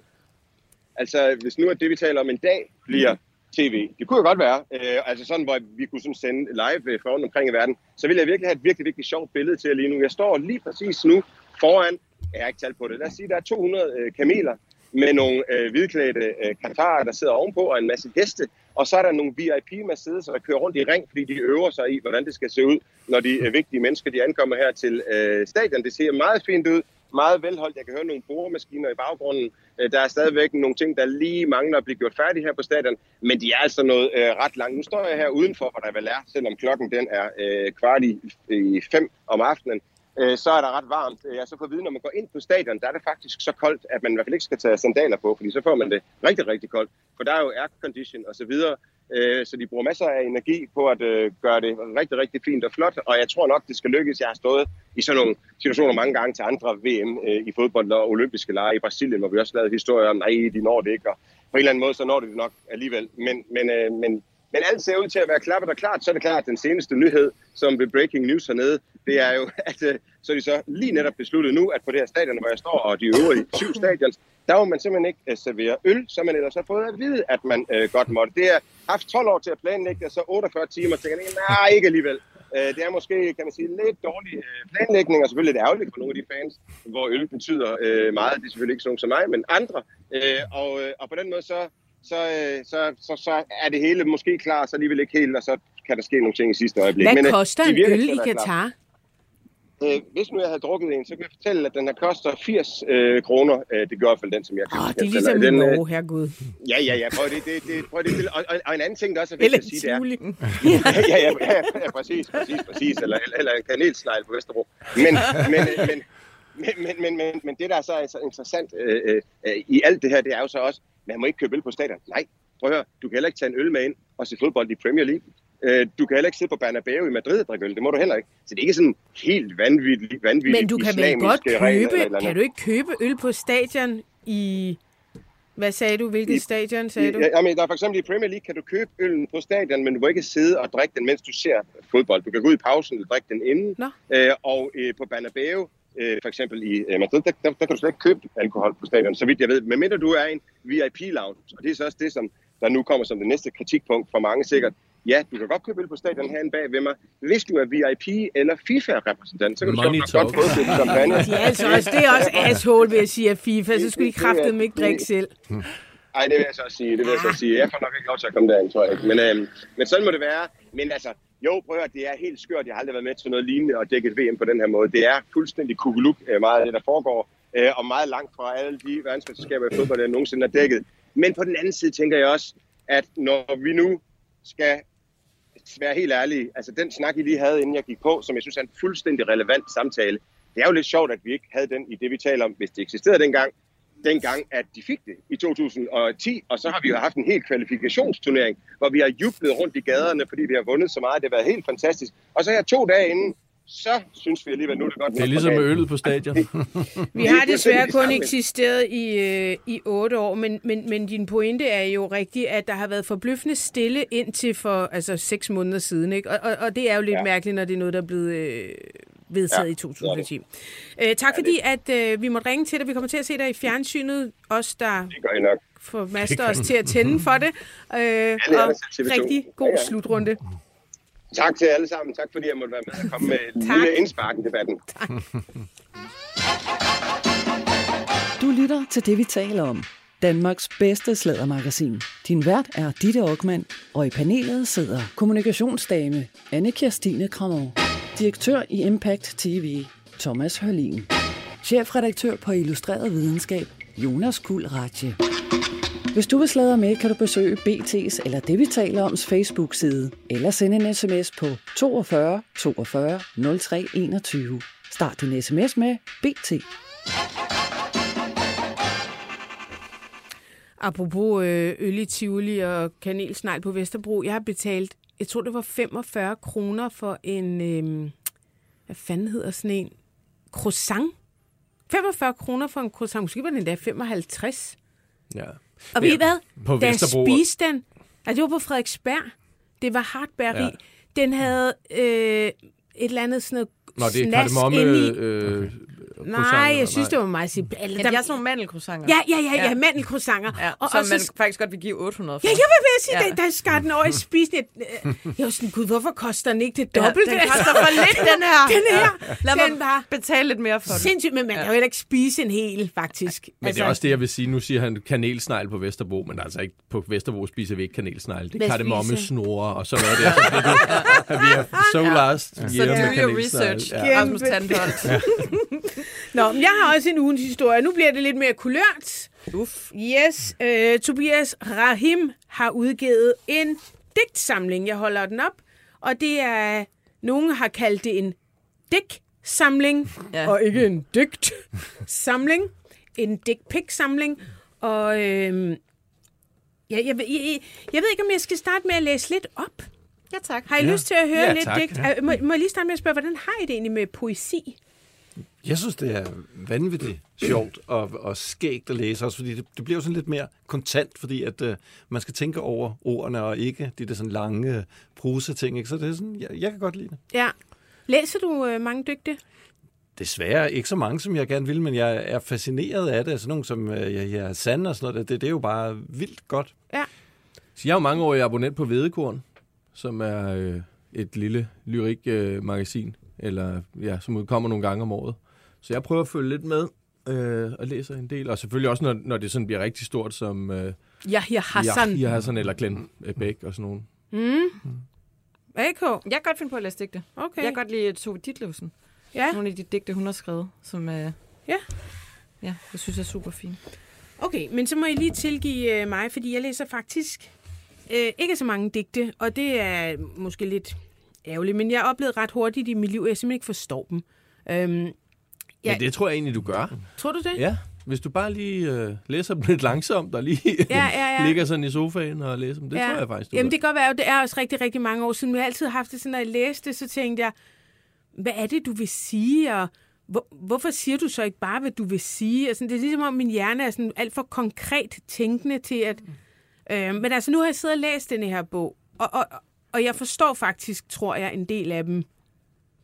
Altså, hvis nu at det, vi taler om en dag, bliver tv. Det kunne jo godt være. Øh, altså sådan, hvor vi kunne sådan sende live for omkring i verden. Så vil jeg virkelig have et virkelig, virkelig sjovt billede til lige nu. Jeg står lige præcis nu foran, jeg har ikke talt på det, lad os sige, der er 200 øh, kameler med nogle øh, hvidklædte øh, katarer, der sidder ovenpå, og en masse heste. Og så er der nogle VIP-Mercedes, der kører rundt i ring, fordi de øver sig i, hvordan det skal se ud, når de øh, vigtige mennesker de ankommer her til øh, stadion. Det ser meget fint ud, meget velholdt. Jeg kan høre nogle boremaskiner i baggrunden. Øh, der er stadigvæk nogle ting, der lige mangler at blive gjort færdige her på stadion, men de er altså noget øh, ret langt. Nu står jeg her udenfor, hvor der vel er, selvom klokken den er øh, kvart i, i fem om aftenen øh, så er der ret varmt. Øh, jeg så får at vide, når man går ind på stadion, der er det faktisk så koldt, at man i hvert fald ikke skal tage sandaler på, fordi så får man det rigtig, rigtig koldt. For der er jo aircondition og så videre, øh, så de bruger masser af energi på at øh, gøre det rigtig, rigtig fint og flot, og jeg tror nok, det skal lykkes. Jeg har stået i sådan nogle situationer mange gange til andre VM øh, i fodbold og olympiske lege i Brasilien, hvor vi også lavede historier om, nej, de når det ikke, og på en eller anden måde, så når det nok alligevel. Men, men, øh, men men alt ser ud til at være klappet og klart. Så er det klart, at den seneste nyhed, som ved Breaking News hernede, det er jo, at øh, så er de så lige netop besluttet nu, at på det her stadion, hvor jeg står, og de øvrige syv stadions, der må man simpelthen ikke øh, servere øl, så man ellers har fået at vide, at man øh, godt måtte. Det er haft 12 år til at planlægge, og så 48 timer tænker jeg, nej, ikke alligevel. Øh, det er måske, kan man sige, lidt dårlig planlægning, og selvfølgelig lidt ærgerligt for nogle af de fans, hvor øl betyder meget. Det er selvfølgelig ikke sådan som mig, men andre. Og, og på den måde så så, øh, så, så, så er det hele måske klar, så alligevel ikke helt, og så kan der ske nogle ting i sidste øjeblik. Hvad Men, koster en øl i Katar? Øh, hvis nu jeg havde drukket en, så kan jeg fortælle, at den her koster 80 øh, kroner. Øh, det gør i hvert fald den, som jeg kan. Åh, det er ligesom den, i Norge, herregud. Ja, ja, ja. Prøv det, det, det, prøv det, og, og, og, en anden ting, der også er vigtigt at sige, det er... ja, ja, ja, ja, præcis, præcis, præcis. Eller, eller en kanelsnegl på Vesterbro. Men, men, men, men, men, men, men, men det, der er så interessant øh, øh, i alt det her, det er jo så også, man må ikke købe øl på stadion. Nej, prøv at høre, du kan heller ikke tage en øl med ind og se fodbold i Premier League. Øh, du kan heller ikke sidde på Bernabeu i Madrid og drikke øl. Det må du heller ikke. Så det er ikke sådan helt vanvittigt, vanvittigt Men du kan vel godt købe, eller eller kan du ikke købe øl på stadion i... Hvad sagde du? Hvilket I, stadion sagde i, du? Jamen, der er for eksempel i Premier League, kan du købe øllen på stadion, men du må ikke sidde og drikke den, mens du ser fodbold. Du kan gå ud i pausen og drikke den inden. Nå. Øh, og øh, på Bernabeu, øh, for eksempel i øh, Madrid, der, der, der kan du slet ikke købe alkohol på stadion, så vidt jeg ved. Men mindre du er en VIP-lounge, og det er så også det, som der nu kommer som det næste kritikpunkt for mange sikkert. Ja, du kan godt købe øl på stadion herinde bag ved mig. Hvis du er VIP eller FIFA-repræsentant, så kan Money du godt få det champagne. De er altså også, det er også asshole, vil jeg sige, at FIFA, så skulle de kraftedeme ikke drikke selv. Nej, det vil jeg så sige. Det vil jeg så sige. Jeg får nok ikke lov til at komme derind, tror jeg ikke. Men, øhm, men sådan må det være. Men altså, jo, prøv at høre, det er helt skørt. Jeg har aldrig været med til noget lignende og dækket VM på den her måde. Det er fuldstændig kugeluk, øh, meget af det, der foregår. Øh, og meget langt fra alle de verdensmesterskaber i fodbold, der nogensinde har dækket. Men på den anden side tænker jeg også, at når vi nu skal være helt ærlige, altså den snak, I lige havde, inden jeg gik på, som jeg synes er en fuldstændig relevant samtale, det er jo lidt sjovt, at vi ikke havde den i det, vi taler om, hvis det eksisterede dengang, dengang, at de fik det i 2010, og så har vi jo haft en helt kvalifikationsturnering, hvor vi har jublet rundt i gaderne, fordi vi har vundet så meget. Det har været helt fantastisk. Og så her to dage inden, så synes vi alligevel, nu er det godt. Det er ligesom med øllet på stadion. Vi har desværre kun eksisteret i, øh, i otte år, men, men, men din pointe er jo rigtig, at der har været forbløffende stille indtil for altså, seks måneder siden. Ikke? Og, og, og det er jo lidt ja. mærkeligt, når det er noget, der er blevet øh, vedtaget ja, i 2010. Øh, tak ja, fordi, at øh, vi måtte ringe til dig. Vi kommer til at se dig i fjernsynet. Os, der det gør I nok. får master os til at tænde for det. Øh, ja, det og rigtig god ja, ja. slutrunde. Tak til alle sammen. Tak fordi jeg måtte være med og komme med en lille indspark i debatten. Tak. Du lytter til det, vi taler om. Danmarks bedste slædermagasin. Din vært er Ditte Aukmann, og i panelet sidder kommunikationsdame Anne Kirstine Krammer, direktør i Impact TV Thomas Hørlin, chefredaktør på Illustreret Videnskab Jonas Kuld Ratje. Hvis du vil sladre med, kan du besøge BT's eller det, vi taler oms Facebook-side, eller sende en sms på 42 42 03 21. Start din sms med BT. apropos øh, øl i Tivoli og kanelsnegl på Vesterbro. Jeg har betalt, jeg tror det var 45 kroner for en, øh, hvad fanden hedder sådan en, croissant. 45 kroner for en croissant. Måske var den endda 55. Ja. Og ved I hvad? På da jeg spiste den, altså det var på Frederiksberg, det var hardbærri. Ja. Den havde øh, et eller andet sådan noget Nå, det er snask kardemomme... inde i. Nej, jeg synes, det var meget simpelt. Men de har sådan nogle mandelcroissanter. Ja, ja, ja, ja, Ja. mandelcroissanter. ja og, som og man så, faktisk godt vil give 800 for. ja, jeg vil ved at sige, Ja. ja. da, da skar den over, jeg spiste et, øh, jeg var sådan, gud, hvorfor koster den ikke det dobbelte? den koster for lidt, den her. Den her, Ja. Lad den mig var betale lidt mere for det. sindssygt, men man kan jo heller ikke spise en hel, faktisk. Men altså, det er også det, jeg vil sige. Nu siger han kanelsnegl på Vesterbro, men altså ikke på Vesterbro spiser vi ikke kanelsnegl. Det er kardemomme, spiser? snore og så noget der. Så det, du, vi er so last Så year do med your kanelsnegl. research, Ja. Rasmus Tandholt. Nå, men jeg har også en ugens historie. Nu bliver det lidt mere kulørt. Uff. Yes, øh, Tobias Rahim har udgivet en digtsamling. Jeg holder den op, og det er, nogen har kaldt det en digtsamling, Ja. og ikke en digtsamling. En dick-pic-samling. Og øh, ja, jeg, jeg, jeg, jeg ved ikke, om jeg skal starte med at læse lidt op. Ja, tak. Har I Ja. lyst til at høre Ja, lidt tak. digt? Ja. Må, må jeg lige starte med at spørge, hvordan har I det egentlig med poesi? Jeg synes, det er vanvittigt sjovt og, og skægt at læse, også fordi det, det bliver jo sådan lidt mere kontant, fordi at uh, man skal tænke over ordene og ikke de der sådan lange prosa-ting. Ikke? Så det er sådan, jeg, jeg kan godt lide det. Ja. Læser du øh, mange digte? Desværre ikke så mange, som jeg gerne vil, men jeg er fascineret af det. Altså nogen som uh, ja, ja, Sand og sådan noget, det, det er jo bare vildt godt. Så jeg er jo mange år abonnent på Vedekorn, som er øh, et lille lyrik-magasin, eller ja, som udkommer nogle gange om året. Så jeg prøver at følge lidt med øh, og læser en del, og selvfølgelig også, når, når det sådan bliver rigtig stort, som øh, Yahya Hassan. Ja, Hassan eller Glenn øh, Beck og sådan nogle. Mm. AK? Jeg kan godt finde på at læse digte. Okay. Jeg kan godt lide Tove Ditlevsen. Ja. Nogle af de digte, hun har skrevet, som øh, Ja. ja, jeg synes er super fint. Okay, men så må I lige tilgive øh, mig, fordi jeg læser faktisk øh, ikke så mange digte, og det er måske lidt ærgerligt, men jeg har oplevet ret hurtigt i mit liv, at jeg simpelthen ikke forstår dem. Øhm, Ja. Men det tror jeg egentlig, du gør. tror du det? Ja, hvis du bare lige øh, læser dem lidt langsomt, og lige Ja, ja, ja. ligger sådan i sofaen og læser dem. Det tror jeg faktisk, du Jamen gør. det kan godt være, det er også rigtig, rigtig mange år siden, men jeg har altid haft det sådan, når jeg læste det, så tænkte jeg, hvad er det, du vil sige, og hvor, hvorfor siger du så ikke bare, hvad du vil sige? Altså, det er ligesom om min hjerne er sådan alt for konkret tænkende til at... Øh, men altså, nu har jeg siddet og læst den her bog, og, og, og jeg forstår faktisk, tror jeg, en del af dem.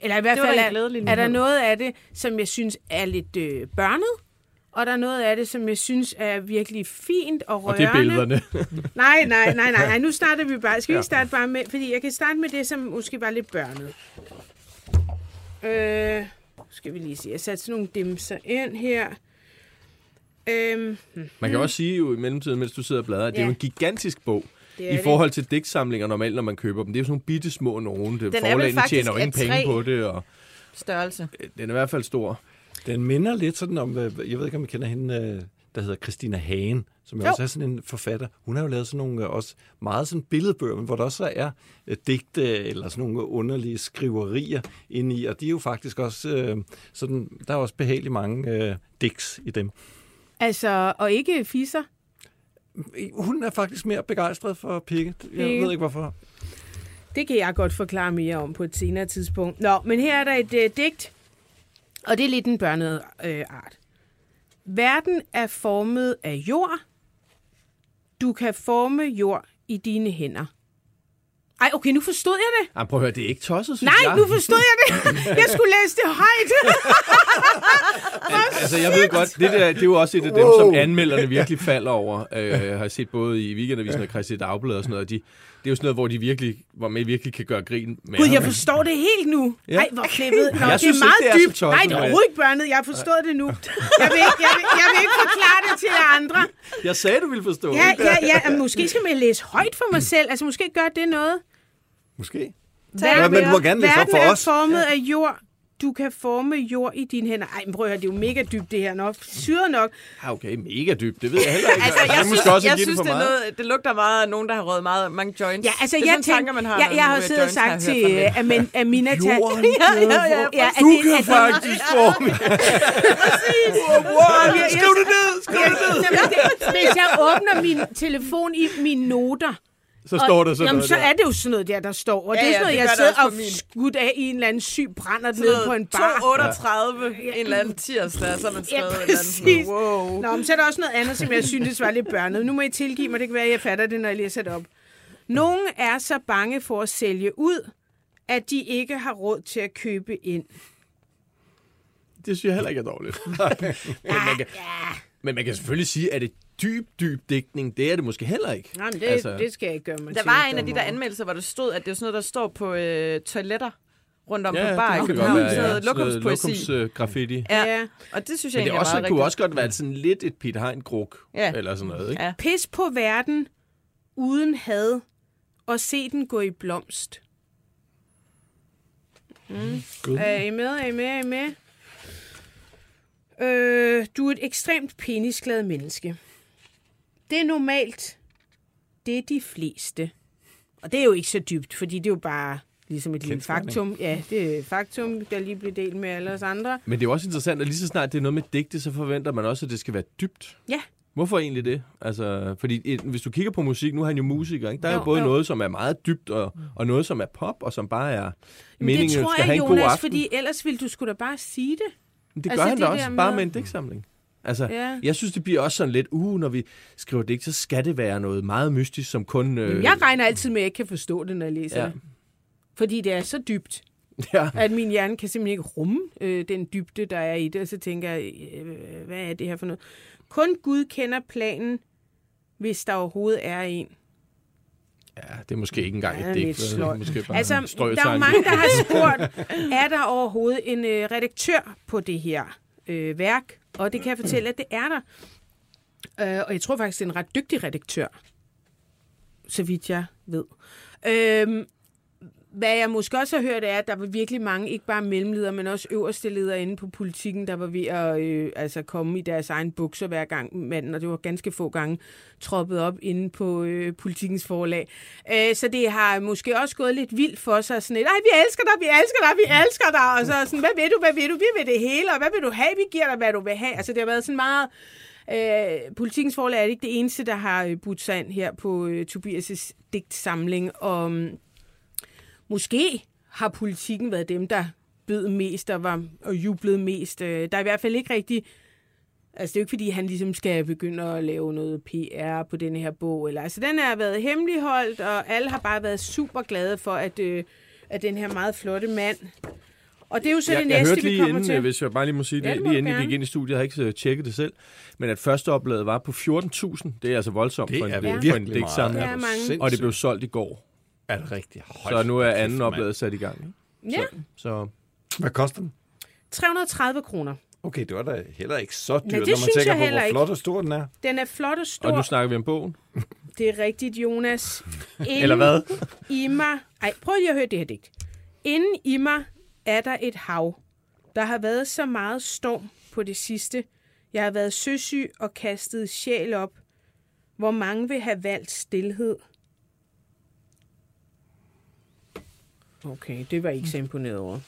Eller i hvert Det fald er, er der noget af det, som jeg synes er lidt øh, børnet, og der er noget af det, som jeg synes er virkelig fint og Og rørende. det er billederne. Nej, nej, nej, nej, nej. Nu starter vi bare. Skal vi ikke starte bare med... Fordi jeg kan starte med det, som måske var lidt børnet. Øh, skal vi lige se. Jeg satte sådan nogle dimser ind her. Øhm, Man kan også sige jo i mellemtiden, mens du sidder og bladrer, at det er jo Ja. en gigantisk bog. Det er I det. forhold til digtsamlinger normalt, når man køber dem. Det er jo sådan nogle bitte små nogen. Det, er forlagene faktisk tjener jo ingen penge A3. på det, og Størrelse. øh, den er i hvert fald stor. Den minder lidt sådan om, øh, jeg ved ikke, om I kender hende, øh, der hedder Christina Hagen, som jo. Også er sådan en forfatter. Hun har jo lavet sådan nogle også meget sådan billedbøger, men hvor der også er digte eller sådan nogle underlige skriverier inde i, og de er jo faktisk også sådan, der er også behageligt mange øh, digts i dem. Altså, og ikke fisser. Hun er faktisk mere begejstret for pikke. Jeg Pikke. ved ikke hvorfor. Det kan jeg godt forklare mere om på et senere tidspunkt. Nå, men her er der et øh, digt, og det er lidt en børnet øh, art. Verden er formet af jord. Du kan forme jord i dine hænder. Ej, okay, nu forstod jeg det. Ej, prøv at høre, det er ikke tosset, synes Nej, jeg. nu forstod jeg det. Jeg skulle læse det højt. Altså, jeg ved godt, det, der, det er jo også et af dem, som anmelderne virkelig falder over. Øh, jeg har set både i Weekendavisen og Christi Dagblad og sådan noget. De, det er jo sådan noget, hvor, de virkelig, hvor man virkelig kan gøre grin med Gud, jeg forstår det helt nu. Ja. Nej, hvor klippet. Nå, Jeg det synes er ikke, meget det er så dybt. tosset Nej, det er overhovedet ikke børnet. Jeg har forstået det nu. Jeg vil, ikke, jeg, vil, jeg vil ikke forklare det til andre. Jeg sagde, du ville forstå Ja, det. ja, ja. Måske skal man læse højt for mig selv. Altså, måske gør det noget. Måske. Verden, men du må gerne læse op verden for er os. formet af jord. Du kan forme jord i dine hænder. Ej, men prøv at høre, det er jo mega dybt det her nok. Syret nok. Ja, okay, mega dybt. Det ved jeg heller ikke. Altså, jeg er synes, måske også jeg synes for det, er meget. noget, det lugter meget af nogen, der har røget meget mange joints. Ja, altså, det er jeg sådan tænker, tanker, man har, jeg, når jeg har siddet og sagt jeg til. Amin- Amina Tal. Jorden Ja, ja, ja, Ja, er Du det- kan er det- faktisk forme. Skriv det ned, skriv det ned. Det- Hvis jeg åbner min telefon i mine noter, Så står der sådan jamen, noget så der. er det jo sådan noget der, der står. Og Ja, det er ja, sådan noget, det jeg sidder og min. skudt af i en eller anden syg brænder Sådan nede på en bar. 238 en eller anden tirsdag, så har man Ja, skrevet et eller andet præcis. sådan, wow. Nå, men så er der også noget andet, som jeg synes var lidt børnet. Nu må I tilgive mig, det kan være, at jeg fatter det, når jeg læser det op. Nogle er så bange for at sælge ud, at de ikke har råd til at købe ind. Det synes jeg heller ikke er dårligt. men, man kan, men man kan selvfølgelig sige, at det dyb, dyb dækning, det er det måske heller ikke. Nej, men det, altså, det skal jeg ikke gøre mig Der var en af de der anmeldelser, hvor der stod, at det er sådan noget, der står på øh, toiletter rundt om Ja, på det bar i København. godt være, ja. noget Sådan noget lokumspoesi. lokums, uh, graffiti. Ja, Ja. og det synes jeg Men det er også, kunne rigtigt. også godt være sådan lidt et Peter Hein gruk Ja. eller sådan noget, ikke? Ja. Pis på verden uden had og se den gå i blomst. Mm. Er I med? Er I med? Er I med? Øh, du er et ekstremt penisglad menneske. Det er normalt. Det er de fleste. Og det er jo ikke så dybt, fordi det er jo bare ligesom et lille faktum. Ja, det er faktum, der lige blev delt med alle os andre. Men det er jo også interessant, at lige så snart det er noget med digte, så forventer man også, at det skal være dybt. Ja. Hvorfor egentlig det? Altså, fordi et, hvis du kigger på musik, nu er han jo musiker, ikke? der er jo, Jo, både jo. noget, som er meget dybt, og, og noget, som er pop, og som bare er Men meningen, det tror skal jeg, have en Jonas, god aften. fordi ellers ville du skulle da bare sige det. Men det gør altså, han da det også, der bare med- med en digtsamling. Altså, Ja. jeg synes, det bliver også sådan lidt, uh, når vi skriver digt, så skal det være noget meget mystisk, som kun... Øh, Jeg regner altid med, at jeg ikke kan forstå det, når jeg læser Ja. det. Fordi det er så dybt, ja. at min hjerne kan simpelthen ikke rumme øh, den dybde, der er i det. Og så tænker jeg, øh, hvad er det her for noget? Kun Gud kender planen, hvis der overhovedet er en. ja, det er måske ikke engang Ja, et digt. Måske bare Altså, der er mange, der har spurgt, er der overhovedet en øh, redaktør på det her øh, værk? Og det kan jeg fortælle, at det er der. Øh, og jeg tror faktisk, det er en ret dygtig redaktør, så vidt jeg ved. Øh, hvad jeg måske også har hørt, er, at der var virkelig mange, ikke bare mellemledere, men også øverste ledere inde på politikken, der var ved at øh, altså komme i deres egen bukser hver gang manden, og det var ganske få gange troppet op inde på øh, politikens forlag. Øh, så det har måske også gået lidt vildt for sig, sådan lidt, ej, vi elsker dig, vi elsker dig, vi elsker dig, og så sådan, hvad vil du, hvad vil du, vi vil det hele, og hvad vil du have, vi giver dig, hvad du vil have. Altså det har været sådan meget... Øh, politikens forlag er ikke det eneste, der har øh, budt sig ind her på øh, Tobias' digtsamling, og mm, måske har politikken været dem, der bød mest og, var, og jublede mest. Øh, Der er i hvert fald ikke rigtig... Altså, det er jo ikke, fordi han ligesom skal begynde at lave noget PR på den her bog. Eller, altså, den har været hemmeligholdt, og alle har bare været super glade for, at, øh, at den her meget flotte mand... Og det er jo så jeg, det jeg næste, hørte vi lige kommer inden, til. øh, hvis jeg bare lige må sige Ja, det, lige inden vi gik ind i studiet, jeg har ikke øh, tjekket det selv, men at første oplaget var på 14.000. Det er altså voldsomt Det for en, er for en virkelig digtsamling. Ja, mange. Og det blev solgt i går. Er det rigtigt? Så nu er anden oplaget sat i gang. Ikke? Ja, Så Hvad koster den? 330 kroner. Okay, det var da heller ikke så dyrt, det når man tænker på, heller hvor ikke. flot og stor den er. Den er flot og stor. og nu snakker vi om bogen. Det er rigtigt, Jonas. Inden Eller hvad? I mig... Ej, prøv lige at høre det her digt. Inden i mig er der et hav. Der har været så meget storm på det sidste. Jeg har været søsyg og kastet sjæl op. Hvor mange vil have valgt stillhed? Okay, det var ikke så imponeret over.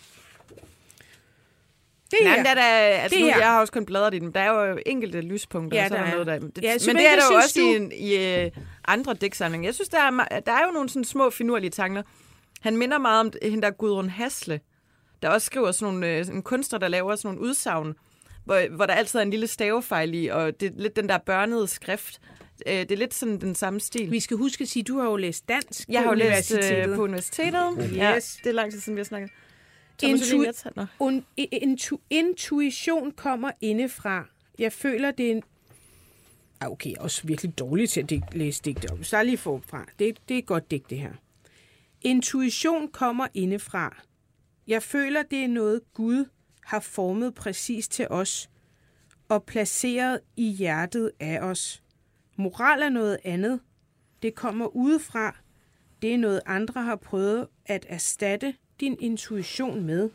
Det Nej, her. men der, er der, altså Det nu, her. jeg har også kun bladret i den. Der er jo enkelte lyspunkter, Ja, og så er der er. noget der. Det, Ja, men det er der jo også du? i, en, i øh, andre digtsamlinger. Jeg synes, der er, der er jo nogle sådan små finurlige tanker. Han minder meget om hende der Gudrun Hasle, der også skriver sådan nogle, øh, en kunstner, der laver sådan nogle udsagn, hvor, hvor der altid er en lille stavefejl i, og det er lidt den der børnede skrift. Øh, det er lidt sådan den samme stil. Vi skal huske at sige, at du har jo læst dansk Jeg på har jo læst universitetet. øh, på universitetet. Ja, Yes. det er lang tid siden, vi har snakket. Intu-. Un, intu, intuition kommer indefra. Jeg føler, det er en... Ah, okay, jeg er også virkelig dårlig til at digt, læse digte op. Så er lige forfra. Det, det er et godt digt, det her. Intuition kommer indefra. Jeg føler, det er noget Gud har formet præcis til os og placeret i hjertet af os. Moral er noget andet. Det kommer udefra. Det er noget andre har prøvet at erstatte din intuition med.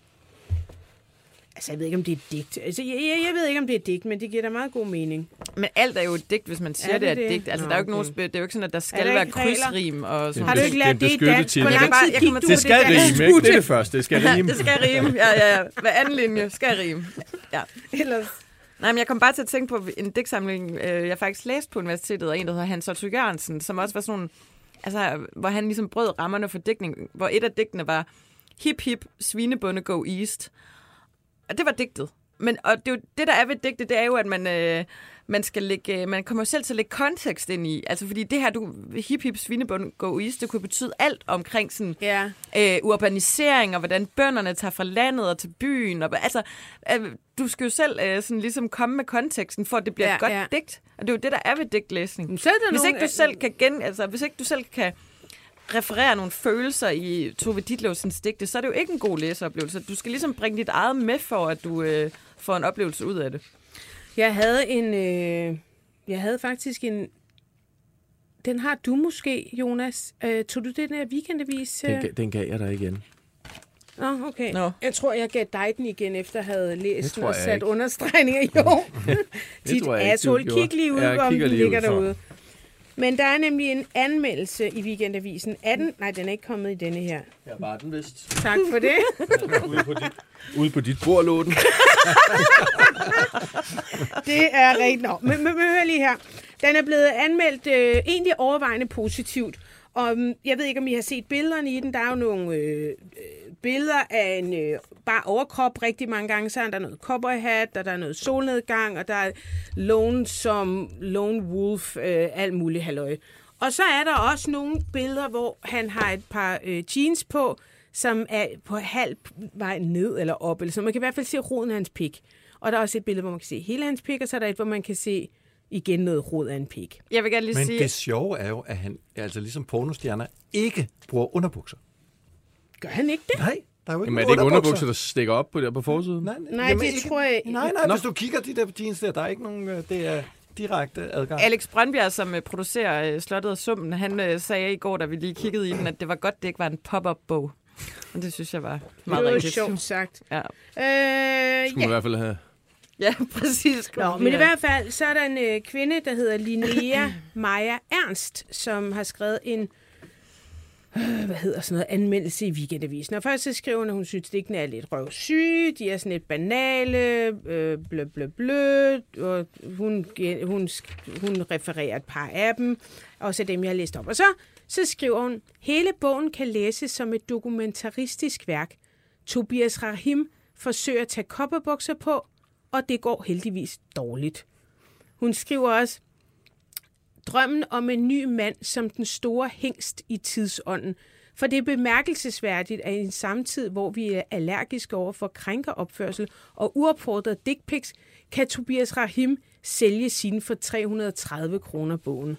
Altså, jeg ved ikke, om det er et digt. Altså, jeg, jeg, jeg ved ikke, om det er et digt, men det giver da meget god mening. Men alt er jo et digt, hvis man siger, Er det, det det er et det? digt. Altså, Nå, der er jo ikke nogen, det er jo ikke sådan, at der Er skal være krydsrim og sådan Har du ikke det lært det i dansk? Hvor Jeg lang tid gik kommer du til- Det skal dansk rime, ikke? Det er det første. Det skal rime. det skal rime. Ja, ja, ja. Hver anden linje skal rime. Ja. Ellers... Nej, men jeg kom bare til at tænke på en digtsamling, øh, jeg faktisk læste på universitetet, og en, der hedder Hans Otto Jørgensen, som også var sådan nogle, altså, hvor han ligesom brød rammerne for digtning, hvor et af digtene var, hip hip, svinebunde go east. Og det var digtet. Men og det, er jo, det, der er ved digte, det er jo, at man, øh, man skal lægge, øh, man kommer selv til at lægge kontekst ind i. Altså, fordi det her, du, hip hip, svinebunde go east, det kunne betyde alt omkring sådan, Ja. øh, urbanisering, og hvordan bønderne tager fra landet og til byen. Og, altså, øh, du skal jo selv øh, sådan ligesom komme med konteksten, for at det bliver Ja, et godt ja. digt. Og det er jo det, der er ved digtlæsning. Hvis nogle- ikke du selv kan gen, altså, hvis ikke du selv kan referere nogle følelser i Tove Ditlevsens digte, så er det jo ikke en god læseoplevelse. Du skal ligesom bringe dit eget med for, at du øh, får en oplevelse ud af det. Jeg havde en... Øh, jeg havde faktisk en... Den har du måske, Jonas. Øh, tog du den her weekendavis? Øh? Den, ga- den gav jeg dig igen. Nå, okay. Nå. Jeg tror, jeg gav dig den igen, efter jeg havde læst den og sat ikke. understregninger. Jo, dit tror jeg ikke, du asshole. Kig lige ud, Ja, jeg om kigger den ligger ud for. Men der er nemlig en anmeldelse i weekendavisen. 18, nej, den er ikke kommet i denne her. Jeg var den vist. Tak for det. Ude på dit, ude på dit bord. Det er rigtigt. Nå, men, men, men hør lige her. Den er blevet anmeldt øh, egentlig overvejende positivt. Og um, jeg ved ikke, om I har set billederne i den. Der er jo nogle øh, øh, billeder af en øh, bare overkrop rigtig mange gange. Så er der noget cowboyhat, og der er noget solnedgang, og der er lone som lone wolf, øh, alt muligt halløj. Og så er der også nogle billeder, hvor han har et par øh, jeans på, som er på halv vej ned eller op. Eller så man kan i hvert fald se roden af hans pik. Og der er også et billede, hvor man kan se hele hans pik, og så er der et, hvor man kan se igen noget rod af en pik. Jeg vil gerne lige Men sige... det sjove er jo, at han, altså ligesom pornostjerner, ikke bruger underbukser. Gør han ikke det? Nej, der er jo ikke Jamen er det ikke underbukser, der stikker op på, der på forsiden? Nej, Nej, det tror jeg ikke. Nej, nej, Nå. hvis du kigger de der jeans der, der er ikke nogen, øh, det er direkte adgang. Alex Brøndbjerg, som øh, producerer øh, Slottet og Summen, han sagde i går, da vi lige kiggede i den, at det var godt, det ikke var en pop-up-bog. Og det synes jeg var meget Det var rigtigt. sjovt sagt. Ja. Øh, Skulle man i ja. hvert fald have... ja, præcis. Nå, men i hvert fald, så er der en øh, kvinde, der hedder Linnea Maja Ernst, som har skrevet en øh, hvad hedder sådan noget, anmeldelse i weekendavisen. Og først så skriver hun, at hun synes, at digtene er lidt røvsyge, de er sådan lidt banale, øh, blø, blø, blø, og hun, hun, hun refererer et par af dem, og så dem, jeg har læst op. Og så, så skriver hun, hele bogen kan læses som et dokumentaristisk værk. Tobias Rahim forsøger at tage kopperbukser på, og det går heldigvis dårligt. Hun skriver også, drømmen om en ny mand som den store hængst i tidsånden. For det er bemærkelsesværdigt, at i en samtid, hvor vi er allergiske over for krænkeropførsel og uopfordret dick pics, kan Tobias Rahim sælge sine for 330 kroner bogen.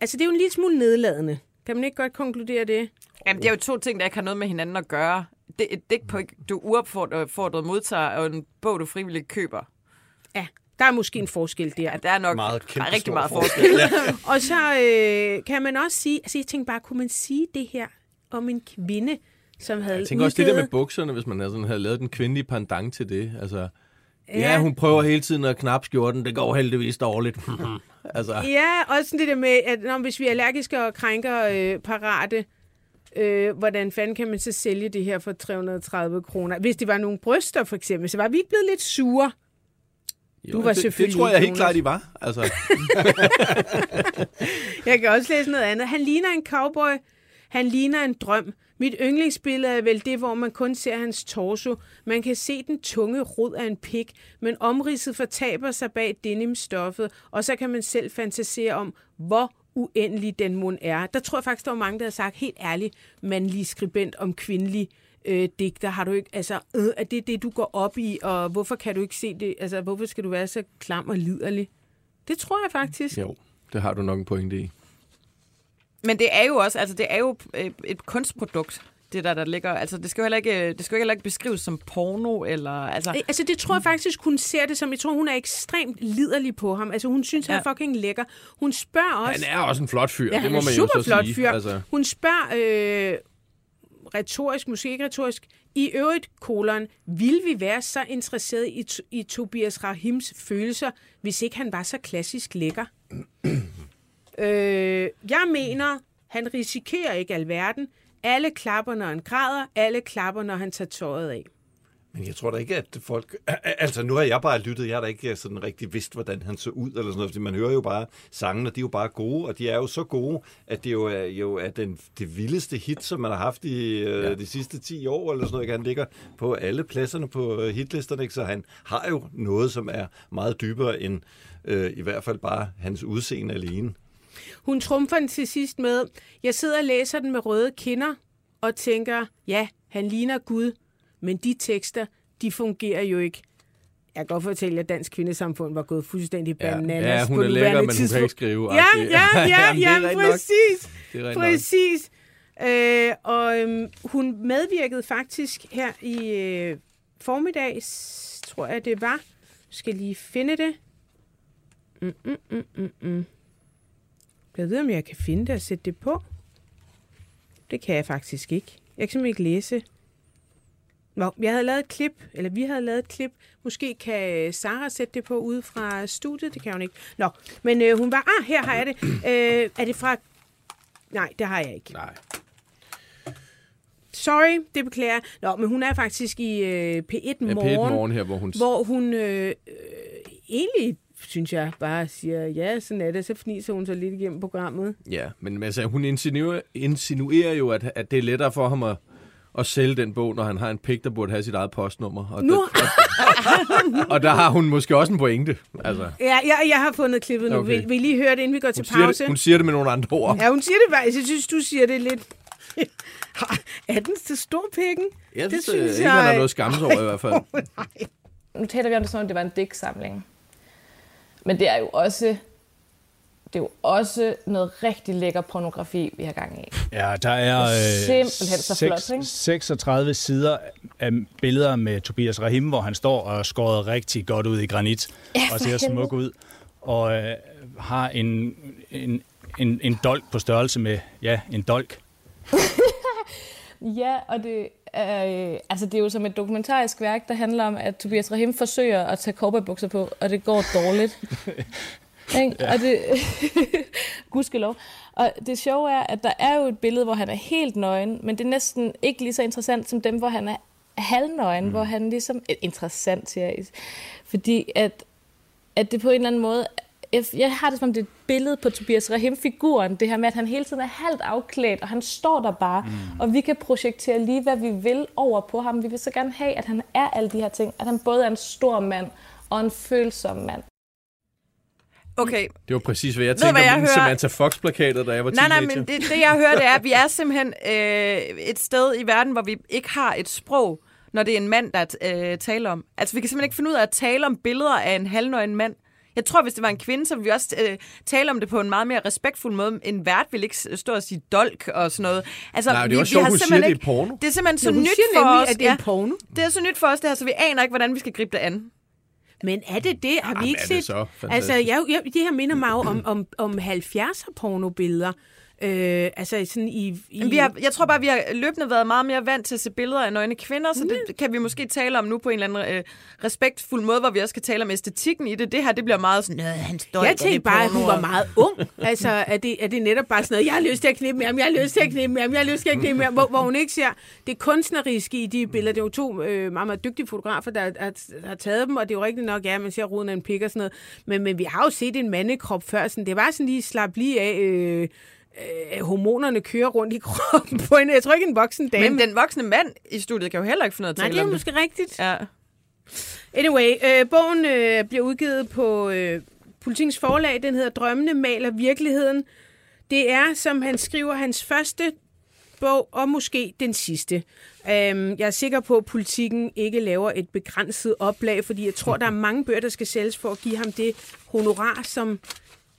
Altså, det er jo en lille smule nedladende. Kan man ikke godt konkludere det? Jamen, det er jo to ting, der ikke har noget med hinanden at gøre. Det, et på, du uopfordret modtager, og en bog, du frivilligt køber. Ja, der er måske en forskel der. Ja, der er nok Meget der er rigtig meget forskel. forskel. Og så øh, kan man også sige, altså jeg tænker bare, kunne man sige det her om en kvinde, som havde Jeg tænker også det der med udgivet- bukserne, hvis man havde, sådan, havde lavet den kvindelige pendant til det. Altså, ja. Ja. ja, hun prøver hele tiden at knap skjorten. Det går heldigvis dårligt. altså, Ja, også sådan det der med, at når, hvis vi er allergiske og krænker øh, parate, øh, hvordan fanden kan man så sælge det her for 330 kroner? Hvis det var nogle bryster for eksempel, så var vi ikke blevet lidt sure. Jo, Du var det, det selvfølgelig tror jeg helt klart, de var. Altså, Jeg kan også læse noget andet. Han ligner en cowboy. Han ligner en drøm. Mit yndlingsbillede er vel det, hvor man kun ser hans torso. Man kan se den tunge rod af en pik, men omridset fortaber sig bag denimstoffet, og så kan man selv fantasere om, hvor uendelig den mund er. Der tror jeg faktisk, der var mange, der har sagt helt ærligt, mandlig skribent om kvindelig øh, digter. Har du ikke, altså, øh, er det det, du går op i, og hvorfor kan du ikke se det? Altså, hvorfor skal du være så klam og liderlig? Det tror jeg faktisk. jo, det har du nok en pointe i. Men det er jo også, altså det er jo øh, et kunstprodukt, det der, der ligger. Altså det skal jo heller ikke, det skal jo heller ikke beskrives som porno, eller altså... Øh, Altså, det tror jeg faktisk, hun ser det som... Jeg tror, hun er ekstremt liderlig på ham. Altså, hun synes, han er Ja. fucking lækker. Hun spørger også... Han er også en flot fyr, ja, det må man jo super så flot sige. fyr. Altså, Hun spørger øh, retorisk, måske ikke retorisk, i øvrigt, kolon, vil vi være så interesseret i, i Tobias Rahims følelser, hvis ikke han var så klassisk lækker? øh, jeg mener, han risikerer ikke alverden. Alle klapper, når han græder. Alle klapper, når han tager tøjet af. Men jeg tror da ikke, at folk... Altså, nu har jeg bare lyttet. Jeg har da ikke sådan rigtig vidst, hvordan han så ud, eller sådan noget. Fordi man hører jo bare sangene, de er jo bare gode, og de er jo så gode, at det jo er, jo er den, det vildeste hit, som man har haft i øh, ja. de sidste 10 år, eller sådan noget. Han ligger på alle pladserne på øh, hitlisterne, ikke? så han har jo noget, som er meget dybere end øh, i hvert fald bare hans udseende alene. Hun trumfer den til sidst med, jeg sidder og læser den med røde kinder, og tænker, ja, han ligner Gud, men de tekster, de fungerer jo ikke. Jeg kan godt fortælle, at Dansk Kvindesamfund var gået fuldstændig bananas ja, ja, hun er lækker, men hun kan ikke skrive. Ja, ja, ja, ja, ja præcis. præcis. Øh, og øhm, hun medvirkede faktisk her i øh, formiddags, tror jeg det var. Jeg skal lige finde det. Mm, mm, mm, mm, mm. Jeg ved, om jeg kan finde det og sætte det på. Det kan jeg faktisk ikke. Jeg kan simpelthen ikke læse. Nå, jeg havde lavet et klip, eller vi havde lavet et klip. Måske kan Sara sætte det på ude fra studiet. Det kan hun ikke. Nå, men øh, hun var... Ah, her har jeg det. Øh, er det fra... Nej, det har jeg ikke. Nej. Sorry, det beklager jeg. Nå, men hun er faktisk i øh, P1 Morgen. Ja, P1 Morgen her, hvor hun... Hvor hun øh, øh, egentlig synes jeg, bare siger, ja, sådan er det, så fniser hun så lidt igennem programmet. Ja, men altså, hun insinuerer, insinuerer jo, at, at det er lettere for ham at, at sælge den bog, når han har en pik, der burde have sit eget postnummer. Og, nu. Der, og, og der har hun måske også en pointe. Altså. Ja, jeg, jeg har fundet klippet nu. Okay. Vil, vil I lige høre det, inden vi går hun til pause? Det, hun siger det med nogle andre ord. Ja, hun siger det faktisk. Jeg synes, du siger det lidt... er den til stor pikken? Jeg synes, det synes jeg... ikke, han har noget skams over i hvert fald. Oh, nu taler vi om det som om, det var en digtsamling. Men det er jo også det er jo også noget rigtig lækker pornografi, vi har gang i. Ja, der er, simpelthen så flot, ikke? 36 sider af billeder med Tobias Rahim, hvor han står og skåret rigtig godt ud i granit, ja, og ser smuk ud, og øh, har en, en, en, en dolk på størrelse med, ja, en dolk. ja, og det, øh, altså det er jo som et dokumentarisk værk, der handler om, at Tobias Rahim forsøger at tage cowboybukser på, og det går dårligt. Ikke? Ja. Og det, gudskelov. Og det sjove er, at der er jo et billede, hvor han er helt nøgen, men det er næsten ikke lige så interessant som dem, hvor han er halvnøgen, mm. hvor han ligesom... Interessant, siger jeg. Fordi at, at det på en eller anden måde... Jeg, jeg har det som om det er et billede på Tobias Rahim-figuren, det her med, at han hele tiden er halvt afklædt, og han står der bare, mm. og vi kan projektere lige, hvad vi vil over på ham. Vi vil så gerne have, at han er alle de her ting, at han både er en stor mand og en følsom mand. Okay. Det var præcis, hvad jeg tænkte hvad jeg om den Samantha Fox-plakatet, da jeg var nej, teenager. Nej, men det, det jeg hører, det er, at vi er simpelthen øh, et sted i verden, hvor vi ikke har et sprog, når det er en mand, der øh, taler om. Altså, vi kan simpelthen ikke finde ud af at tale om billeder af en halvnøgen mand. Jeg tror, hvis det var en kvinde, så ville vi også øh, tale om det på en meget mere respektfuld måde. En vært vil ikke stå og sige dolk og sådan noget. Altså, Nej, det er også sjovt, hun siger, ikke, det er porno. Det er simpelthen så hun nyt siger for nemlig, os. at det er porno. Det er så nyt for os, det her, så vi aner ikke, hvordan vi skal gribe det an. Men er det det? Har vi Jamen, ikke er det set? så altså, jeg, jeg, det her minder mig om, om, om 70'er pornobilleder. Øh, altså sådan i... i... Vi har, jeg tror bare, vi har løbende været meget mere vant til at se billeder af nøgne kvinder, så det kan vi måske tale om nu på en eller anden øh, respektfuld måde, hvor vi også kan tale om æstetikken i det. Det her, det bliver meget sådan, øh, han står Jeg tænkte bare, at hun var meget ung. altså, er det, er det netop bare sådan noget, jeg har lyst til at knippe med ham, jeg har lyst til at knippe med ham, jeg har lyst til at knippe med ham, hvor, hvor hun ikke ser det kunstneriske i de billeder. Det er jo to øh, meget, meget dygtige fotografer, der har, har taget dem, og det er jo rigtigt nok, ja, man ser ruden af en pik og sådan noget. Men, men vi har jo set en mandekrop før, sådan, det var sådan lige slap lige af... Øh, øh, hormonerne kører rundt i kroppen på en, jeg tror ikke en voksen dame. Men den voksne mand i studiet kan jo heller ikke finde noget at Nej, tale det er måske rigtigt. Ja. Anyway, øh, bogen øh, bliver udgivet på øh, Politikens forlag. Den hedder Drømmene maler virkeligheden. Det er, som han skriver, hans første bog, og måske den sidste. Øhm, jeg er sikker på, at politikken ikke laver et begrænset oplag, fordi jeg tror, der er mange bøger, der skal sælges for at give ham det honorar, som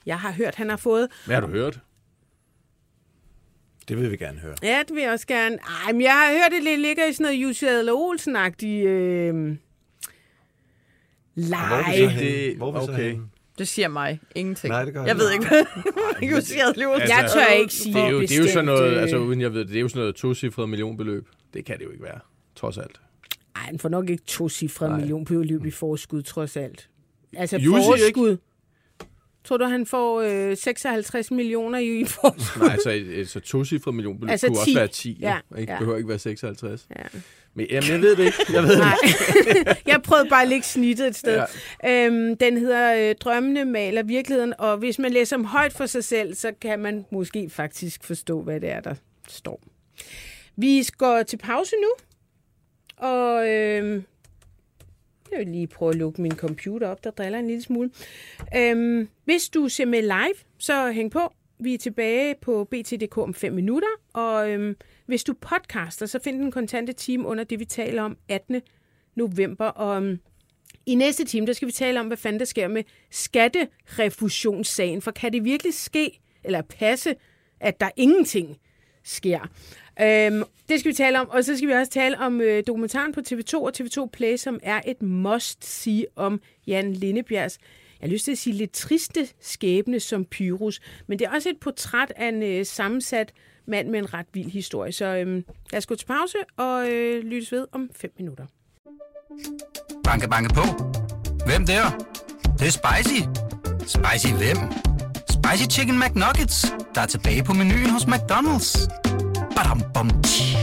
jeg har hørt, han har fået. Hvad har du hørt? Det vil vi gerne høre. Ja, det vil jeg også gerne. Ej, men jeg har hørt, at det ligger i sådan noget Jussi Adler Olsen-agtigt øh, Hvor er vi live. så henne? Det- Hvor er vi så okay. henne? Det siger mig ingenting. Nej, det gør jeg det ved ikke. ikke, hvad negocieret liv Altså, Jeg tør ikke sige det er, jo, det er jo sådan noget, bestemt, altså øh, uden jeg ved det, det er jo sådan noget tocifret millionbeløb. Det kan det jo ikke være, trods alt. Ej, han får nok ikke to cifre million på løb i forskud, trods alt. Altså Jussi forskud. Tror du, han får øh, 56 millioner i, forskud? Nej, altså et, et så tocifret millionbeløb Altså kunne 10. også være 10. Ja, Ja, ikke? ja. behøver ikke være 56. Ja. Men jamen, jeg ved det ikke. Jeg ved Nej. jeg prøvede bare at lægge snittet et sted. Ja. Øhm, den hedder øh, Drømmene maler virkeligheden, og hvis man læser om højt for sig selv, så kan man måske faktisk forstå, hvad det er, der står. Vi går til pause nu, og øh, jeg lige prøve at lukke min computer op, der driller en lille smule. Øhm, hvis du ser med live, så hæng på. Vi er tilbage på BT.dk om 5 minutter, og øhm, hvis du podcaster, så find den kontante team under det, vi taler om 18. november. Og øhm, i næste time, der skal vi tale om, hvad fanden der sker med skatterefusionssagen. For kan det virkelig ske, eller passe, at der ingenting sker? Øhm, det skal vi tale om, og så skal vi også tale om øh, dokumentaren på TV2 og TV2 Play, som er et must-see om Jan Lindebjergs jeg har lyst til at sige lidt triste skæbne som Pyrus, men det er også et portræt af en øh, sammensat mand med en ret vild historie. Så øh, lad os gå til pause og øh, lyttes ved om 5 minutter. Banke, banke på. Hvem der? Det, det er spicy. Spicy hvem? Spicy Chicken McNuggets, der er tilbage på menuen hos McDonald's. Ba-dum-bum.